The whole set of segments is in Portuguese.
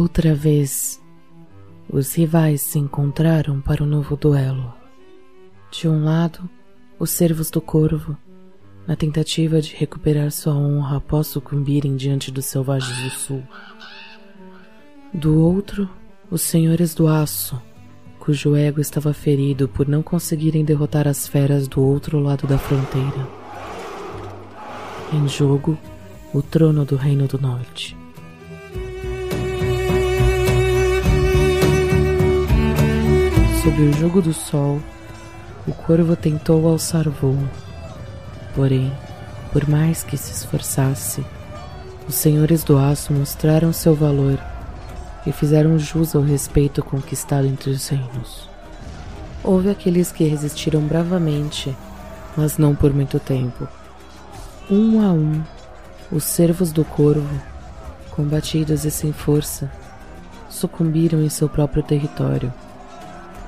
Outra vez, os rivais se encontraram para o um novo duelo. De um lado, os servos do corvo, na tentativa de recuperar sua honra após sucumbirem diante dos selvagens do sul. Do outro, os senhores do aço, cujo ego estava ferido por não conseguirem derrotar as feras do outro lado da fronteira. Em jogo, o trono do Reino do Norte. Sob o jogo do sol, o corvo tentou alçar voo. Porém, por mais que se esforçasse, os senhores do aço mostraram seu valor e fizeram jus ao respeito conquistado entre os reinos. Houve aqueles que resistiram bravamente, mas não por muito tempo. Um a um, os servos do corvo, combatidos e sem força, sucumbiram em seu próprio território.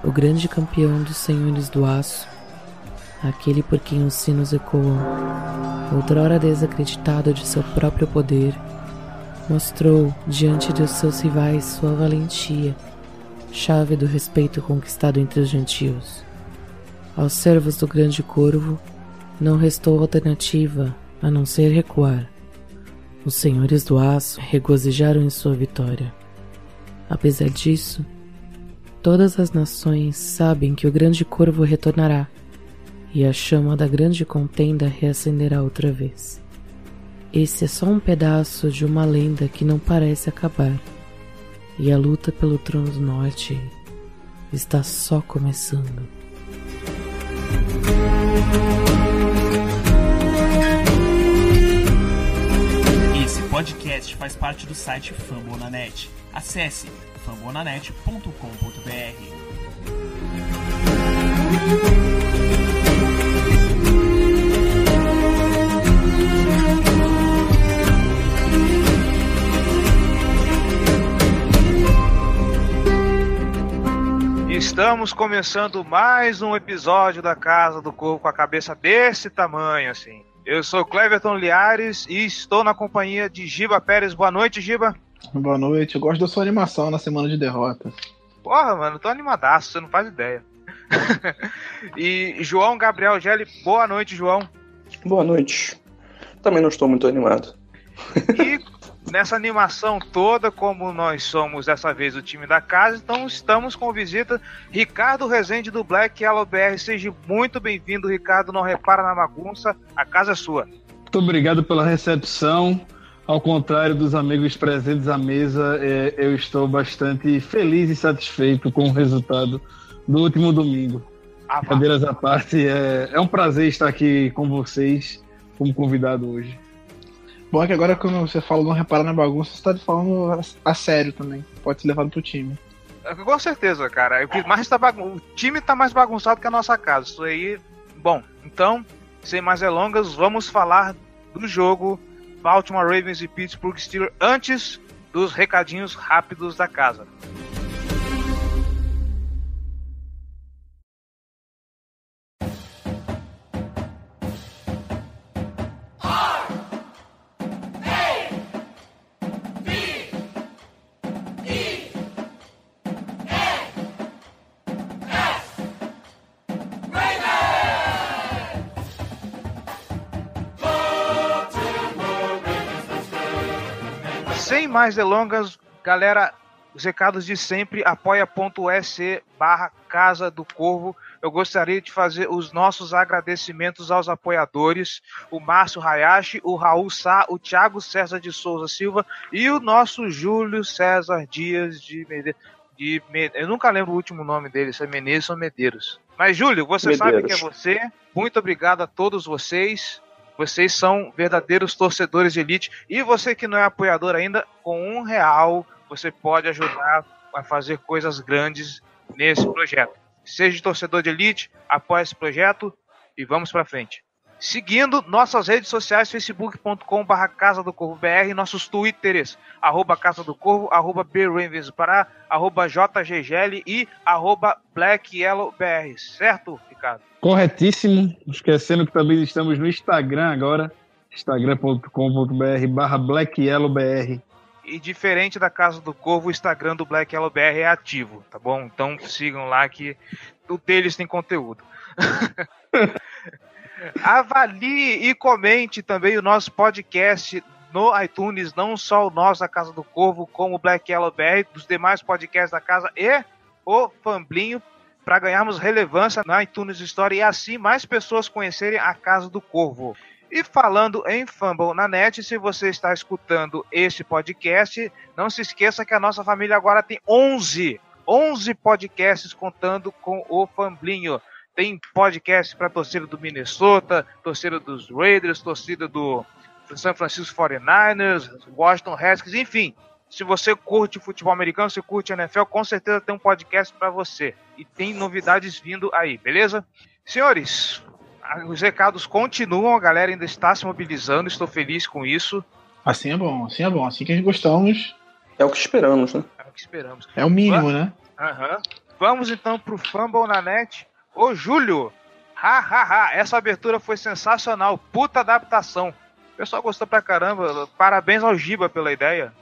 O grande campeão dos senhores do aço, aquele por quem os sinos ecoam, outrora desacreditado de seu próprio poder, mostrou diante dos seus rivais sua valentia, chave do respeito conquistado entre os gentios. Aos servos do grande corvo não restou alternativa a não ser recuar. Os senhores do aço regozijaram em sua vitória. Apesar disso, todas as nações sabem que o grande corvo retornará e a chama da grande contenda reacenderá outra vez. Esse é só um pedaço de uma lenda que não parece acabar. E a luta pelo trono do norte está só começando. Esse podcast faz parte do site Fambonanet. Acesse fambonanet.com.br. Estamos começando mais um episódio da Casa do Corvo com a cabeça desse tamanho, assim. Eu sou Cleverton Liares e estou na companhia de Giba Pérez. Boa noite, Giba. Boa noite. Eu gosto da sua animação na semana de derrota. Porra, mano, tô animadaço, você não faz ideia. e João Gabriel Gelli, boa noite, João. Boa noite. Também não estou muito animado. E nessa animação toda, como nós somos dessa vez o time da casa, então estamos com visita Ricardo Rezende do Black Yellow BR. Seja muito bem-vindo, Ricardo. Não repara na bagunça, a casa é sua. Muito obrigado pela recepção. Ao contrário dos amigos presentes à mesa, é, eu estou bastante feliz e satisfeito com o resultado do último domingo. Ah, Cadeiras à parte, é, é um prazer estar aqui com vocês como convidado hoje. Bom é que agora quando você fala não reparar na bagunça, você tá falando a, a sério também. Pode ser levado pro time. É, com certeza, cara. O, mais tá bagun... o time tá mais bagunçado que a nossa casa. Isso aí. Bom, então, sem mais delongas, vamos falar do jogo Baltimore Ravens e Pittsburgh Steelers antes dos recadinhos rápidos da casa. Mais delongas, galera, os recados de sempre, apoia.se barra Casa do Corvo. Eu gostaria de fazer os nossos agradecimentos aos apoiadores, o Márcio Hayashi, o Raul Sá, o Thiago César de Souza Silva e o nosso Júlio César Dias de Medeiros. De Eu nunca lembro o último nome dele, se é Menezes ou Medeiros. Mas, Júlio, você Medeiros. sabe que é você. Muito obrigado a todos vocês. Vocês são verdadeiros torcedores de elite. E você que não é apoiador ainda, com um real você pode ajudar a fazer coisas grandes nesse projeto. Seja torcedor de elite, apoie esse projeto e vamos para frente. Seguindo nossas redes sociais, facebook.com.br Casa do Corvo BR, nossos twitters, arroba Casa do Corvo, arroba Pará, arroba JGGL e arroba Black Yellow BR, certo, Ricardo? Corretíssimo, esquecendo que também estamos no Instagram agora, instagram.com.br barra BlackYellowBR. E diferente da Casa do Corvo, o Instagram do Black Yellow BR é ativo, tá bom? Então sigam lá que o deles tem conteúdo. Avalie e comente também o nosso podcast no iTunes, não só o nosso, a Casa do Corvo, como o Black Yellow BR, dos demais podcasts da casa e o Famblinho, para ganharmos relevância na iTunes Store e assim mais pessoas conhecerem a Casa do Corvo. E falando em Fumble na net, se você está escutando este podcast, não se esqueça que a nossa família agora tem 11, 11 podcasts contando com o Famblinho. Tem podcast para torcida do Minnesota, torcida dos Raiders, torcida do San Francisco 49ers, Washington Redskins, enfim. Se você curte futebol americano, se curte NFL, com certeza tem um podcast para você. E tem novidades vindo aí, beleza? Senhores, os recados continuam, a galera ainda está se mobilizando, estou feliz com isso. Assim é bom, assim é bom, assim que a gente gostamos. É o que esperamos, né? É o que esperamos. É o mínimo, né? Aham. Vamos então pro Fumble na net. Ô, Júlio! Ha, ha, ha! Essa abertura foi sensacional. Puta adaptação. O pessoal gostou pra caramba. Parabéns ao Giba pela ideia.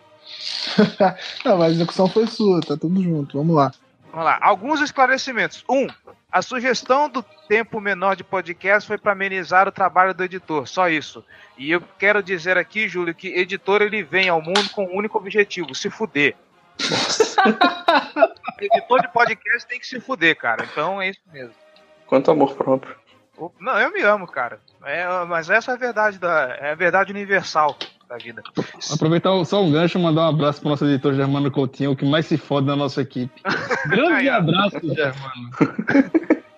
Não, mas a execução foi sua, tá tudo junto. Vamos lá. Vamos lá. Alguns esclarecimentos. Um, a sugestão do tempo menor de podcast foi para amenizar o trabalho do editor, só isso. E eu quero dizer aqui, Júlio, que editor ele vem ao mundo com um único objetivo: se fuder. editor de podcast tem que se fuder, cara. Então é isso mesmo. Quanto amor próprio. Não, eu me amo, cara. É, mas essa é a verdade da, é a verdade universal da vida. Aproveitar só um gancho e mandar um abraço pro nosso editor Germano Coutinho, o que mais se fode na nossa equipe. Grande abraço, Germano.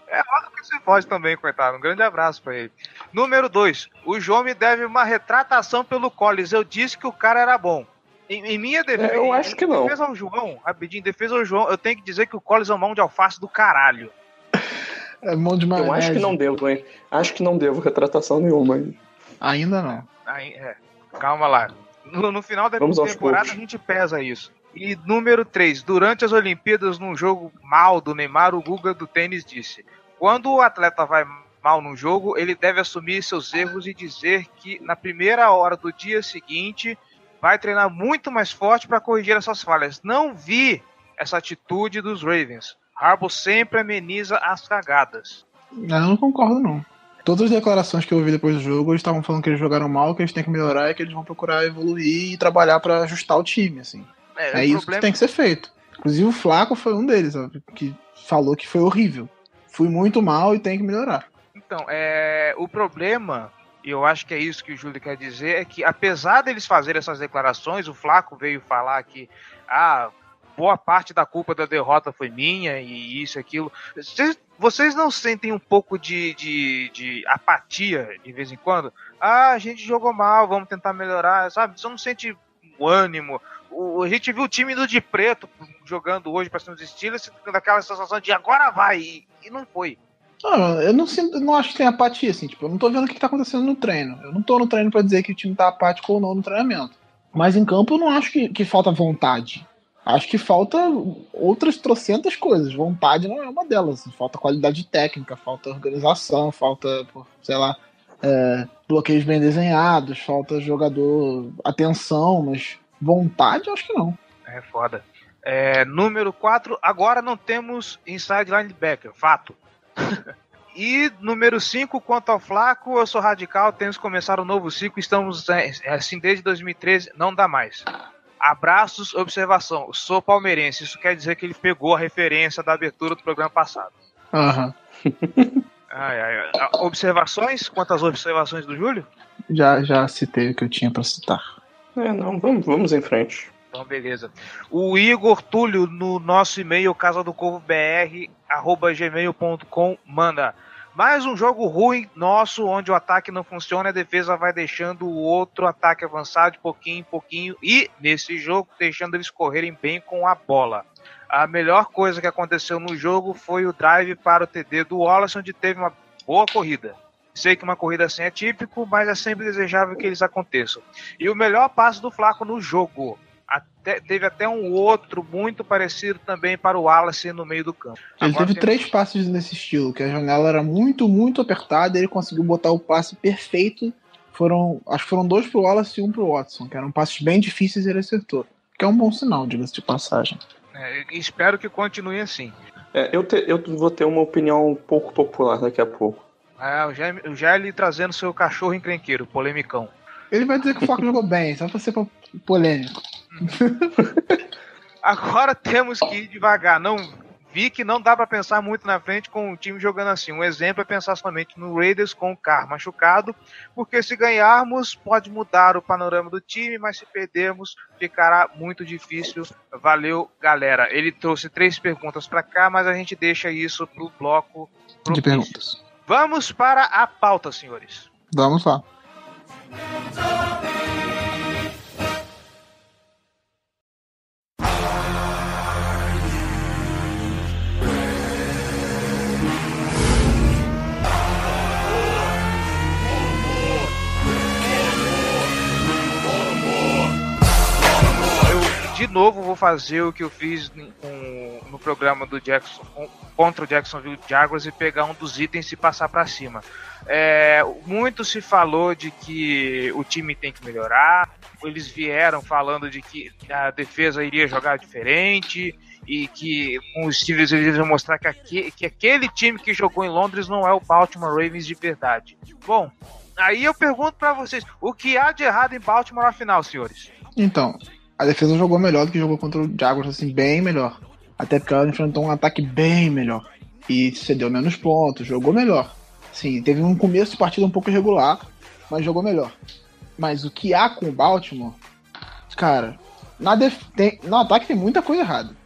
É óbvio que se pode também, coitado. Um grande abraço para ele. Número 2. O João me deve uma retratação pelo Collins. Eu disse que o cara era bom. Em, em minha defesa. É, eu acho que não. defesa ao João, rapidinho, defesa ao João, eu tenho que dizer que o Collins é um mão de alface do caralho. É mão de Eu maionese. acho que não devo, hein? Acho que não devo retratação nenhuma. hein? Ainda não. Aí, é, calma lá. No, no final da Vamos aos temporada a gente pesa isso. E número 3. Durante as Olimpíadas, num jogo mal do Neymar, o Guga do tênis disse: Quando o atleta vai mal num jogo, ele deve assumir seus erros e dizer que na primeira hora do dia seguinte vai treinar muito mais forte para corrigir essas falhas. Não vi essa atitude dos Ravens. Harbaugh sempre ameniza as cagadas. Eu não concordo, não. Todas as declarações que eu ouvi depois do jogo, eles estavam falando que eles jogaram mal, que eles têm que melhorar e que eles vão procurar evoluir e trabalhar pra ajustar o time, assim. É, o isso problema- que tem que ser feito. Inclusive o Flaco foi um deles, que falou que foi horrível. Fui muito mal e tem que melhorar. Então, é, o problema, e eu acho que é isso que o Júlio quer dizer, é que apesar deles fazerem essas declarações, o Flaco veio falar que ah, boa parte da culpa da derrota foi minha e isso aquilo. Vocês, vocês não sentem um pouco de, de, de apatia de vez em quando? Ah, a gente jogou mal, vamos tentar melhorar, sabe? Você não sente o ânimo. O, a gente viu o time do de preto jogando hoje para cima dos Steelers, daquela sensação de agora vai, e, e não foi. Ah, eu não, sinto, não acho que tem apatia, assim, tipo, eu não tô vendo o que tá acontecendo no treino. Eu não tô no treino pra dizer que o time tá apático ou não no treinamento. Mas em campo eu não acho que, que falta vontade. Acho que falta outras trocentas coisas. Vontade não é uma delas. assim. Falta qualidade técnica, falta organização, falta, sei lá, é, bloqueios bem desenhados, falta jogador atenção, mas vontade acho que não. É foda. É, número 4, agora não temos inside linebacker, fato. E número 5, quanto ao Flaco, eu sou radical, temos que começar um novo ciclo, estamos é, assim desde 2013, não dá mais. Abraços, observação, sou palmeirense, isso quer dizer que ele pegou a referência da abertura do programa passado. Aham. Ai, ai, ai. Ah, Observações? Quantas observações do Júlio? Já, já citei o que eu tinha pra citar. É, não, vamos, vamos em frente. Então, beleza. O Igor Túlio, no nosso e-mail, casa do corvo br, arroba gmail.com, manda. Mais um jogo ruim nosso, onde o ataque não funciona e a defesa vai deixando o outro ataque avançar de pouquinho em pouquinho e, nesse jogo, deixando eles correrem bem com a bola. A melhor coisa que aconteceu no jogo foi o drive para o TD do Wallace, onde teve uma boa corrida. Sei que uma corrida assim é típico, mas é sempre desejável que eles aconteçam. E o melhor passe do Flaco no jogo. Até- teve até um outro muito parecido também para o Wallace no meio do campo. Ele Agora teve tem- três passes nesse estilo, que a janela era muito, muito apertada, e ele conseguiu botar o passe perfeito. Foram, acho que foram dois pro Wallace e um pro Watson, que eram passes bem difíceis e ele acertou. que é um bom sinal, diga-se de passagem. É, espero que continue assim. É, eu, te, eu vou ter uma opinião um pouco popular daqui a pouco. É, o Jaime, o trazendo seu cachorro encrenqueiro, polemicão. Ele vai dizer que o Foco jogou bem, só pra ser polêmico. Agora temos que ir devagar. Não vi que não dá para pensar muito na frente com o time jogando assim. Um exemplo é pensar somente no Raiders com o Carr machucado, porque se ganharmos pode mudar o panorama do time, mas se perdermos ficará muito difícil. Valeu, galera. Ele trouxe três perguntas para cá, mas a gente deixa isso pro bloco propício. de perguntas. Vamos para a pauta, senhores. Vamos lá. Don't be de novo vou fazer o que eu fiz no, programa do Jackson contra o Jacksonville Jaguars e pegar um dos itens e passar para cima. É, muito se falou de que o time tem que melhorar. Eles vieram falando de que a defesa iria jogar diferente e que com os Steelers eles iam mostrar que, que aquele time que jogou em Londres não é o Baltimore Ravens de verdade. Bom, aí eu pergunto para vocês, o que há de errado em Baltimore afinal, senhores? Então, a defesa jogou melhor do que jogou contra o Jaguars, assim, bem melhor. Até porque ela enfrentou um ataque bem melhor. E cedeu menos pontos, jogou melhor. Sim, teve um começo de partida um pouco irregular, mas jogou melhor. Mas o que há com o Baltimore, cara, na def... tem... no ataque tem muita coisa errada.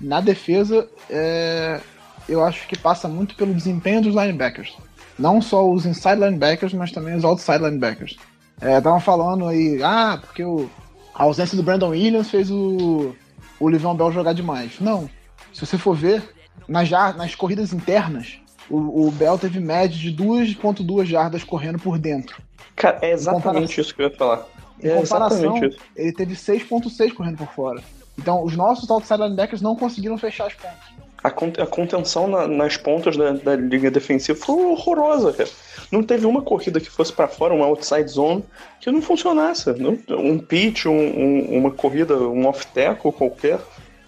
Na defesa, é... eu acho que passa muito pelo desempenho dos linebackers. Não só os inside linebackers, mas também os outside linebackers. Estavam é, falando aí, ah, porque o a ausência do Brandon Williams fez o, o Livion Bell jogar demais. Não. Se você for ver, nas, nas corridas internas, o, o Bell teve média de 2,2 jardas correndo por dentro. Cara, é exatamente isso que eu ia falar. Em é comparação, ele teve 6,6 correndo por fora. Então, os nossos outside linebackers não conseguiram fechar as pontas a, a contenção na, nas pontas da, da linha defensiva foi horrorosa, cara. Não teve uma corrida que fosse para fora, uma outside zone, que não funcionasse. Não, um pitch, um, um, uma corrida, um off-tackle qualquer.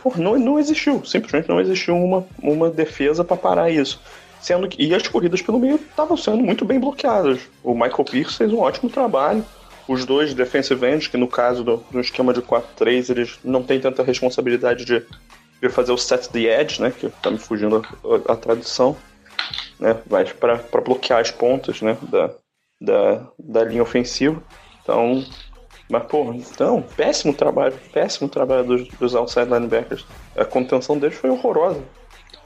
Porra, não, não existiu. Simplesmente não existiu uma, uma defesa para parar isso. Sendo que, e as corridas pelo meio estavam sendo muito bem bloqueadas. O Michael Pierce fez um ótimo trabalho. Os dois defensive ends, que no caso do, do esquema de 4-3, eles não têm tanta responsabilidade de veio fazer o set the edge, né? Que tá me fugindo a, a, a tradução, né? Mas para bloquear as pontas, né? Da, da, da linha ofensiva. Então, mas, pô, então, péssimo trabalho, péssimo trabalho dos, dos outside linebackers. A contenção deles foi horrorosa.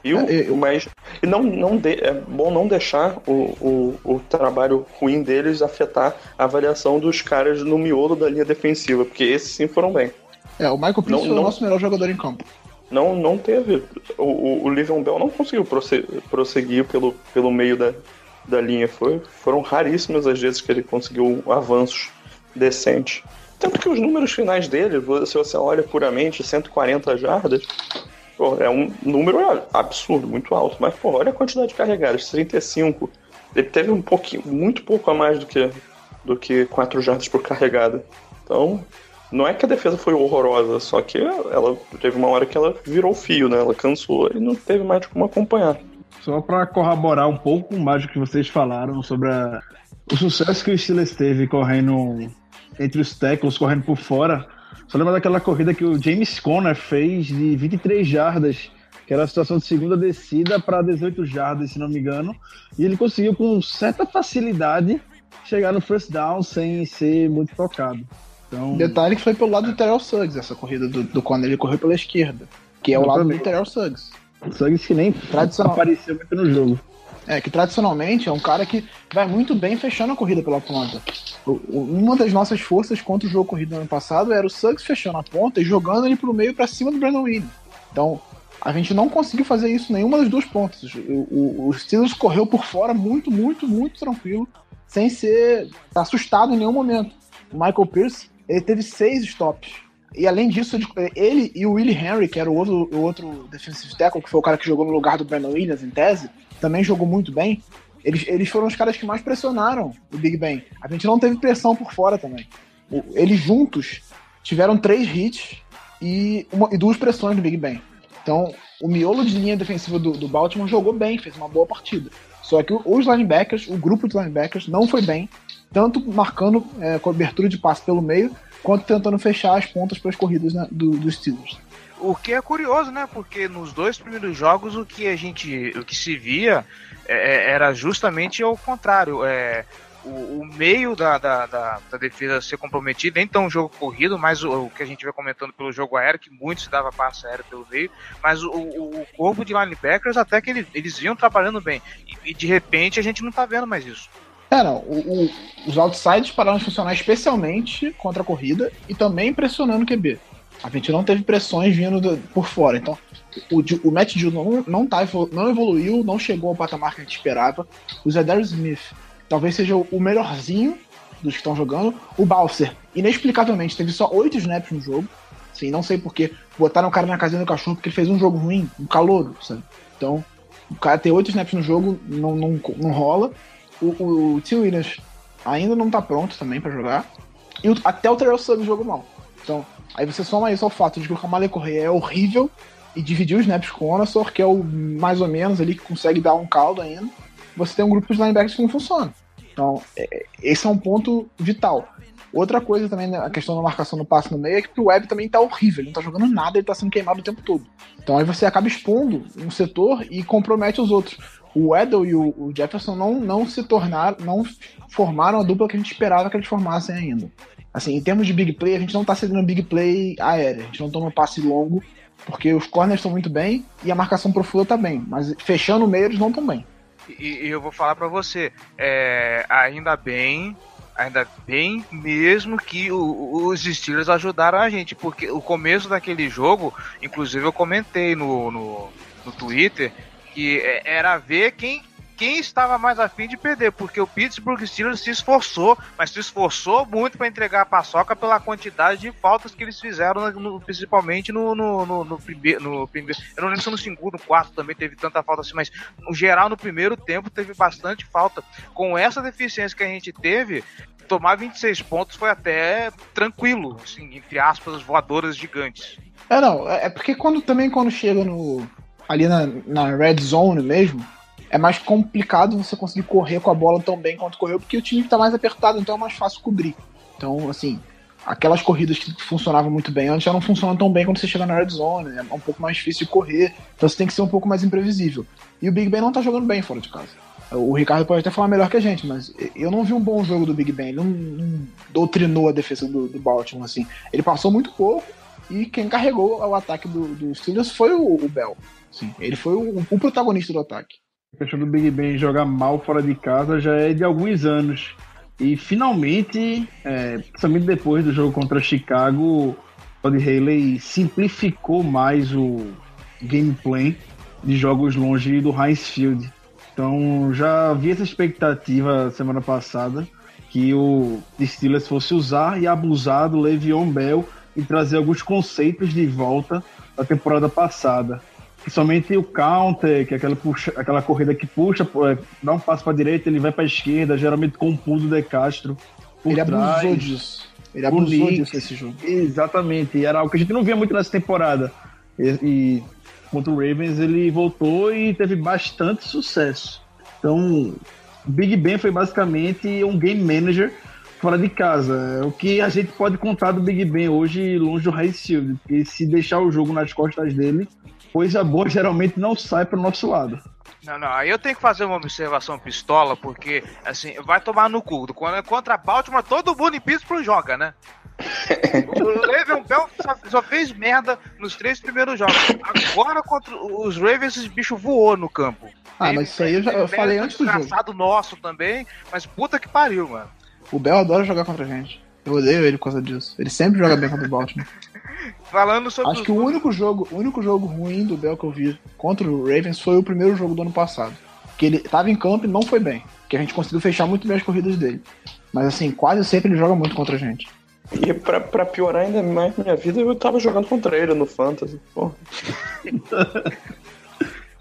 E o, é, eu... mas e não, não de, é bom não deixar o, o, o trabalho ruim deles afetar a avaliação dos caras no miolo da linha defensiva, porque esses sim foram bem. É, o Michael Pierce foi o nosso melhor jogador em campo não, não teve. O, o, o Bell não conseguiu prosseguir pelo, pelo meio da, da linha. Foi, foram raríssimas as vezes que ele conseguiu avanços decentes. Tanto que os números finais dele, se você olha puramente 140 jardas, pô, é um número absurdo, muito alto. Mas, pô, olha a quantidade de carregadas, 35. Ele teve um pouquinho, muito pouco a mais do que, do que 4 jardas por carregada. Então, não é que a defesa foi horrorosa, só que ela teve uma hora que ela virou fio, né? Ela cansou e não teve mais como acompanhar. Só para corroborar um pouco mais do que vocês falaram sobre a... o sucesso que o Steelers teve correndo entre os tackles, correndo por fora. Só lembra daquela corrida que o James Conner fez de 23 jardas, que era a situação de segunda descida para 18 jardas, se não me engano. E ele conseguiu com certa facilidade chegar no first down sem ser muito tocado. Então... Detalhe que foi pelo lado do Terrell Suggs, essa corrida do, do Conner, ele correu pela esquerda, que é o lado do Terrell Suggs. Suggs que nem Tradicional... apareceu muito no jogo. É, que tradicionalmente é um cara que vai muito bem fechando a corrida pela ponta. Uma das nossas forças contra o jogo corrido no ano passado era o Suggs fechando a ponta e jogando ele pro meio para cima do Brandon Williams. Então, a gente não conseguiu fazer isso em nenhuma das duas pontas. O, o, o Steelers correu por fora muito, muito, muito tranquilo, sem ser assustado em nenhum momento. O Michael Pierce ele teve seis stops. E além disso, ele e o Willie Henry, que era o outro, o outro defensive tackle, que foi o cara que jogou no lugar do Brandon Williams em tese, também jogou muito bem. Eles, eles foram os caras que mais pressionaram o Big Ben. A gente não teve pressão por fora também. Eles juntos tiveram três hits e, uma, e duas pressões do Big Ben. Então, o miolo de linha defensiva do, do Baltimore jogou bem, fez uma boa partida. Só que os linebackers, o grupo de linebackers, não foi bem, tanto marcando é, cobertura de passe pelo meio, quanto tentando fechar as pontas para as corridas né, do, dos Steelers. O que é curioso, né? Porque nos dois primeiros jogos o que a gente, o que se via é, é era justamente o contrário. É, o, o meio da, da, da, da, defesa ser comprometido, nem tão jogo corrido, mas o, o, que a gente vê comentando pelo jogo aéreo, que muito se dava passo aéreo pelo meio, mas o, o, corpo de linebackers até que ele, eles iam trabalhando bem. E, e, de repente a gente não tá vendo mais isso. É, não. O, os outsides pararam de funcionar especialmente contra a corrida e também pressionando o QB. A gente não teve pressões vindo do, por fora. Então, o, o Matt Judon não, não, tá, não evoluiu, não chegou ao patamar que a gente esperava. O Zedarius Smith talvez seja o melhorzinho dos que estão jogando. O Balser, inexplicavelmente, teve só oito snaps no jogo. Sim, não sei porquê. Botaram o cara na casinha do cachorro porque ele fez um jogo ruim, um calor, sabe? Então, o cara ter oito snaps no jogo não, não, não rola. O, o, T. Williams ainda não tá pronto também para jogar. E o, até o Terrell Suggs jogou mal. Então, aí você soma isso ao fato de que o Kamale Correia é horrível e dividir os snaps com o Onassor, que é o mais ou menos ali que consegue dar um caldo ainda. Você tem um grupo de linebackers que não funciona. Então, é, esse é um ponto vital. Outra coisa também, né, a questão da marcação no passe no meio, é que o Web também tá horrível, ele não tá jogando nada, ele tá sendo queimado o tempo todo. Então aí você acaba expondo um setor e compromete os outros. O Edel e o, Jefferson não, não se tornaram, não formaram a dupla que a gente esperava que eles formassem ainda. Assim, em termos de big play, a gente não tá cedendo big play aérea, a gente não toma passe longo, porque os corners estão muito bem e a marcação profunda tá bem, mas fechando o meio eles não estão bem. E, e, eu vou falar para você, é, ainda bem, ainda bem mesmo que o, os Steelers ajudaram a gente, porque o começo daquele jogo, inclusive eu comentei no, no, no Twitter, que é, era ver quem quem estava mais afim de perder, porque o Pittsburgh Steelers se esforçou, mas se esforçou muito para entregar a paçoca pela quantidade de faltas que eles fizeram, no, principalmente no, no, no, no, primeiro, no primeiro. Eu não lembro se no segundo, no quarto também teve tanta falta assim, mas no geral, no primeiro tempo, teve bastante falta. Com essa deficiência que a gente teve, tomar 26 pontos foi até tranquilo, assim, entre aspas, voadoras gigantes. É, não, é, é porque quando também quando chega no ali na, na red zone mesmo, é mais complicado você conseguir correr com a bola tão bem quanto correu, porque o time está mais apertado, então é mais fácil cobrir. Então, assim, aquelas corridas que funcionavam muito bem antes já não funcionam tão bem quando você chega na red zone, é um pouco mais difícil de correr, então você tem que ser um pouco mais imprevisível. E o Big Ben não tá jogando bem fora de casa. O Ricardo pode até falar melhor que a gente, mas eu não vi um bom jogo do Big Ben. Ele não, não doutrinou a defesa do, do, Baltimore, assim. Ele passou muito pouco e quem carregou o ataque do, do Steelers foi o, o Bell. Sim, ele foi o, o protagonista do ataque. A questão do Big Ben jogar mal fora de casa já é de alguns anos. E finalmente, é, principalmente depois do jogo contra Chicago, Todd Haley simplificou mais o gameplay de jogos longe do Heinz Field. Então já havia essa expectativa semana passada que o Steelers fosse usar e abusar do Le'Veon Bell e trazer alguns conceitos de volta da temporada passada principalmente o counter, que é aquela, puxa, aquela corrida que puxa, é, dá um passo para direita, ele vai para esquerda, geralmente com o pulo do De Castro. ele trás, abusou disso. Ele abusou disso nesse jogo. Exatamente, e era algo que a gente não via muito nessa temporada. E, e contra o Ravens ele voltou e teve bastante sucesso. Então, Big Ben foi basicamente um game manager fora de casa. O que a gente pode contar do Big Ben hoje longe do High Shield, porque se deixar o jogo nas costas dele, coisa boa geralmente não sai pro nosso lado. Não, não, aí eu tenho que fazer uma observação pistola, porque, assim, vai tomar no cu. Quando é contra Baltimore, todo mundo em Pittsburgh joga, né? o Le'Veon Bell só, só, fez merda nos três primeiros jogos. Agora contra os Ravens, esse bicho voou no campo. Ah, mas isso aí eu já eu falei antes do jogo. nosso também, mas puta que pariu, mano. O Bell adora jogar contra a gente. Eu odeio ele por causa disso. Ele sempre joga bem contra o Baltimore. Falando sobre. Acho que o único jogo, o único jogo ruim do Bell que eu vi contra o Ravens foi o primeiro jogo do ano passado. Que ele tava em campo e não foi bem. Que a gente conseguiu fechar muito bem as corridas dele. Mas assim, quase sempre ele joga muito contra a gente. E pra, pra piorar ainda mais minha vida, eu tava jogando contra ele no Fantasy.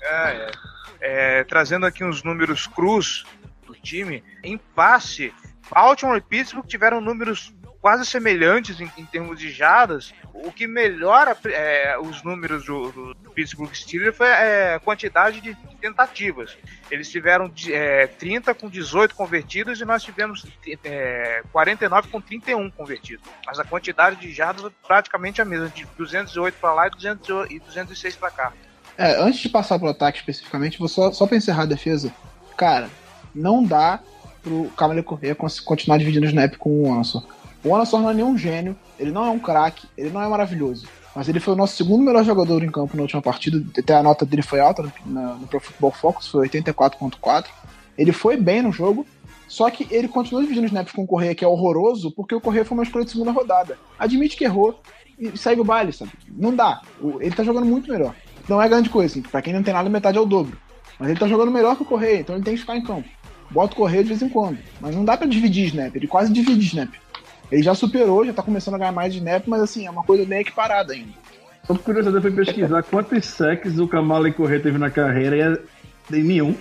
é, é. É, trazendo aqui uns números cruz do time, em passe, Baltimore e Pittsburgh tiveram números quase semelhantes em, em termos de jadas. O que melhora é, os números do, do, Pittsburgh Steelers foi é, a quantidade de, tentativas. Eles tiveram é, 30 com 18 convertidos e nós tivemos é, 49 com 31 convertidos. Mas a quantidade de jadas é praticamente a mesma, de 208 para lá e, 200, e 206 para cá. É, antes de passar pro ataque especificamente, vou só, só pra encerrar a defesa. Cara, não dá pro Camille Correa continuar dividindo o snap com o Ansor. O Ansor não é nenhum gênio, ele não é um craque, ele não é maravilhoso. Mas ele foi o nosso segundo melhor jogador em campo na última partida. Até a nota dele foi alta no, no Pro Football Focus, foi 84.4. Ele foi bem no jogo, só que ele continua dividindo snaps com o Correia, que é horroroso, porque o Correia foi uma escolha de segunda rodada. Admite que errou e segue o baile, sabe? Não dá. Ele tá jogando muito melhor. Não é grande coisa, assim. Pra quem não tem nada, metade é o dobro. Mas ele tá jogando melhor que o Correia, então ele tem que ficar em campo. Bota o Correia de vez em quando. Mas não dá para dividir snap. Ele quase divide snap. Ele já superou, já tá começando a ganhar mais de snap, mas assim, é uma coisa meio que parada ainda. Só por curiosidade, eu fui pesquisar quantos sacks o Kamala Correia teve na carreira e é nenhum.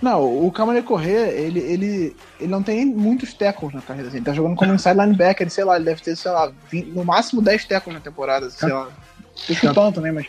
Não, o Kamala Correia, ele, ele, ele não tem muitos tackles na carreira. Assim. Ele tá jogando como inside linebacker, sei lá, ele deve ter, sei lá, 20, no máximo 10 tackles na temporada, sei lá. Tô chutando também, mas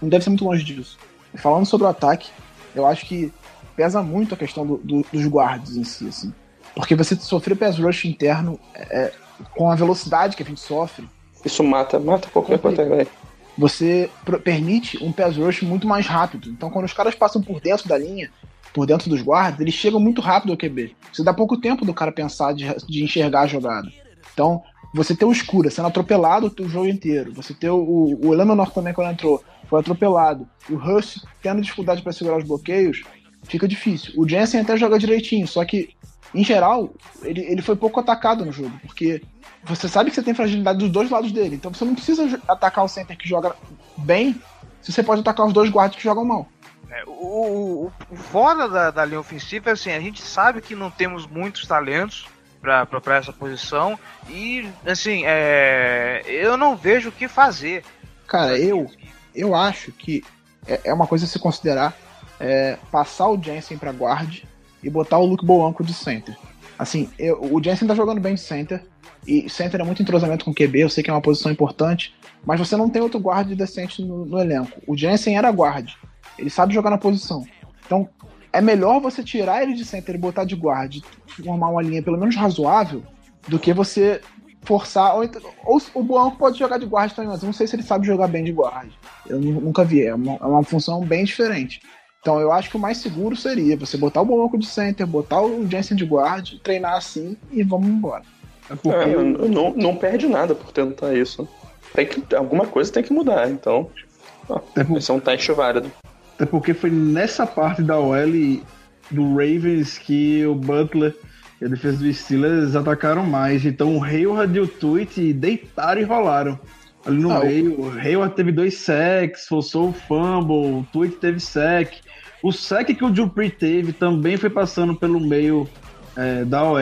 não deve ser muito longe disso. Falando sobre o ataque, eu acho que pesa muito a questão do, do, dos guards em si, assim. Porque você sofrer pass rush interno é, com a velocidade que a gente sofre. Isso mata, mata qualquer quarterback. Você permite um pass rush muito mais rápido. Então, quando os caras passam por dentro da linha, por dentro dos guardas, eles chegam muito rápido ao QB. Você dá pouco tempo do cara pensar de, de enxergar a jogada. Então, você ter o escura sendo atropelado o jogo inteiro. Você ter o, o, o Eleanor também, quando entrou, foi atropelado. E o Russ tendo dificuldade para segurar os bloqueios, fica difícil. O Jensen até joga direitinho, só que, em geral, ele, ele foi pouco atacado no jogo, porque você sabe que você tem fragilidade dos dois lados dele. Então você não precisa atacar o center que joga bem, se você pode atacar os dois guardas que jogam mal. É, o, o, o fora da, da linha ofensiva é assim, a gente sabe que não temos muitos talentos para essa posição e assim é, eu não vejo o que fazer. Cara, eu eu acho que é, é uma coisa a se considerar é, passar o Jensen para guard e botar o Luke Boanco de center. Assim, eu, o Jensen tá jogando bem de center e center é muito entrosamento com QB, eu sei que é uma posição importante, mas você não tem outro guard decente no, no elenco. O Jensen era guard, ele sabe jogar na posição. Então, é melhor você tirar ele de center e botar de guard, formar uma linha pelo menos razoável, do que você forçar. Ou, ou o Buanco pode jogar de guard também, mas eu não sei se ele sabe jogar bem de guard. Eu nunca vi, é uma, é uma função bem diferente. Então eu acho que o mais seguro seria você botar o Buanco de center, botar o Jensen de guard, treinar assim e vamos embora. É porque é, não, não perde nada por tentar isso. Tem que, alguma coisa tem que mudar, então. Ó, é por... Esse é um teste válido. Até porque foi nessa parte da OL do Ravens que o Butler e a defesa dos Steelers atacaram mais. Então o Hayward e o Tweet deitaram e rolaram. Ali no ah, meio, o Hayward teve dois sacks, forçou o fumble, o Tweet teve sack. O sack que o Dupree teve também foi passando pelo meio é, da OL.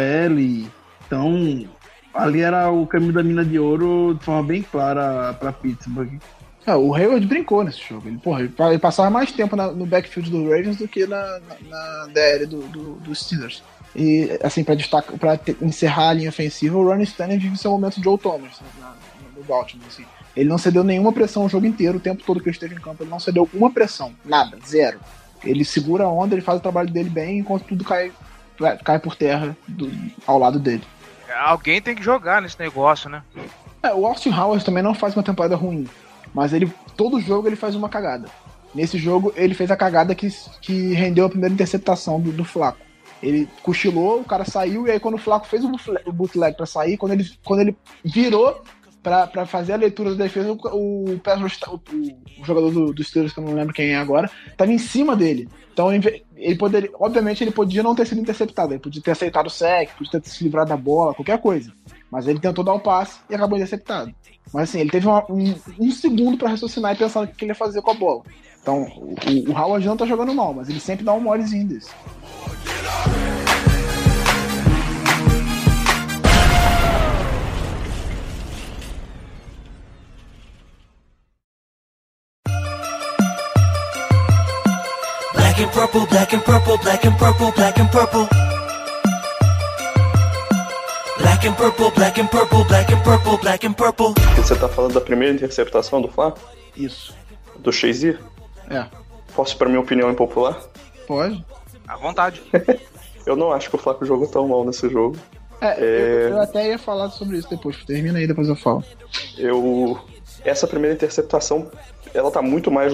Então, ali era o caminho da mina de ouro de forma bem clara para Pittsburgh. É, o Hayward brincou nesse jogo. Ele, porra, ele passava mais tempo na, no backfield do Ravens do que na, na, na DL do, do, do, Steelers. E, assim, para destacar, para encerrar a linha ofensiva, o Ronnie Stanley vive seu momento Joe Thomas né, no Baltimore. Assim. Ele não cedeu nenhuma pressão o jogo inteiro, o tempo todo que ele esteve em campo, ele não cedeu uma pressão, nada, zero. Ele segura a onda, ele faz o trabalho dele bem, enquanto tudo cai, cai por terra do, ao lado dele. Alguém tem que jogar nesse negócio, né? É, o Austin Howard também não faz uma temporada ruim. Mas ele todo jogo ele faz uma cagada. Nesse jogo ele fez a cagada que, que rendeu a primeira interceptação do, do Flaco. Ele cochilou, o cara saiu, e aí quando o Flaco fez o bootleg para sair, quando ele, quando ele virou para fazer a leitura da defesa, o, o, o, o jogador do, do Steelers, que eu não lembro quem é agora, estava em cima dele. Então ele poderia, obviamente ele podia não ter sido interceptado, ele podia ter aceitado o sec, podia ter se livrado da bola, qualquer coisa. Mas ele tentou dar o um passe e acabou interceptado. Mas assim, ele teve uma, um, um, segundo para raciocinar e pensar o que ele ia fazer com a bola. Então, o, o Howard não tá jogando mal, mas ele sempre dá um molezinho desse. And purple, black and purple, black and purple, black and purple. Black and purple, black and purple, black and purple, black and purple. Você tá falando da primeira interceptação do Flaco? Isso. Do Shazier? É. Posso pra minha opinião impopular? Pode. À vontade. Eu não acho que o Flaco jogou tão mal nesse jogo. É, Eu, eu até ia falar sobre isso depois. Termina aí, depois eu falo. Eu. Essa primeira interceptação, ela tá muito mais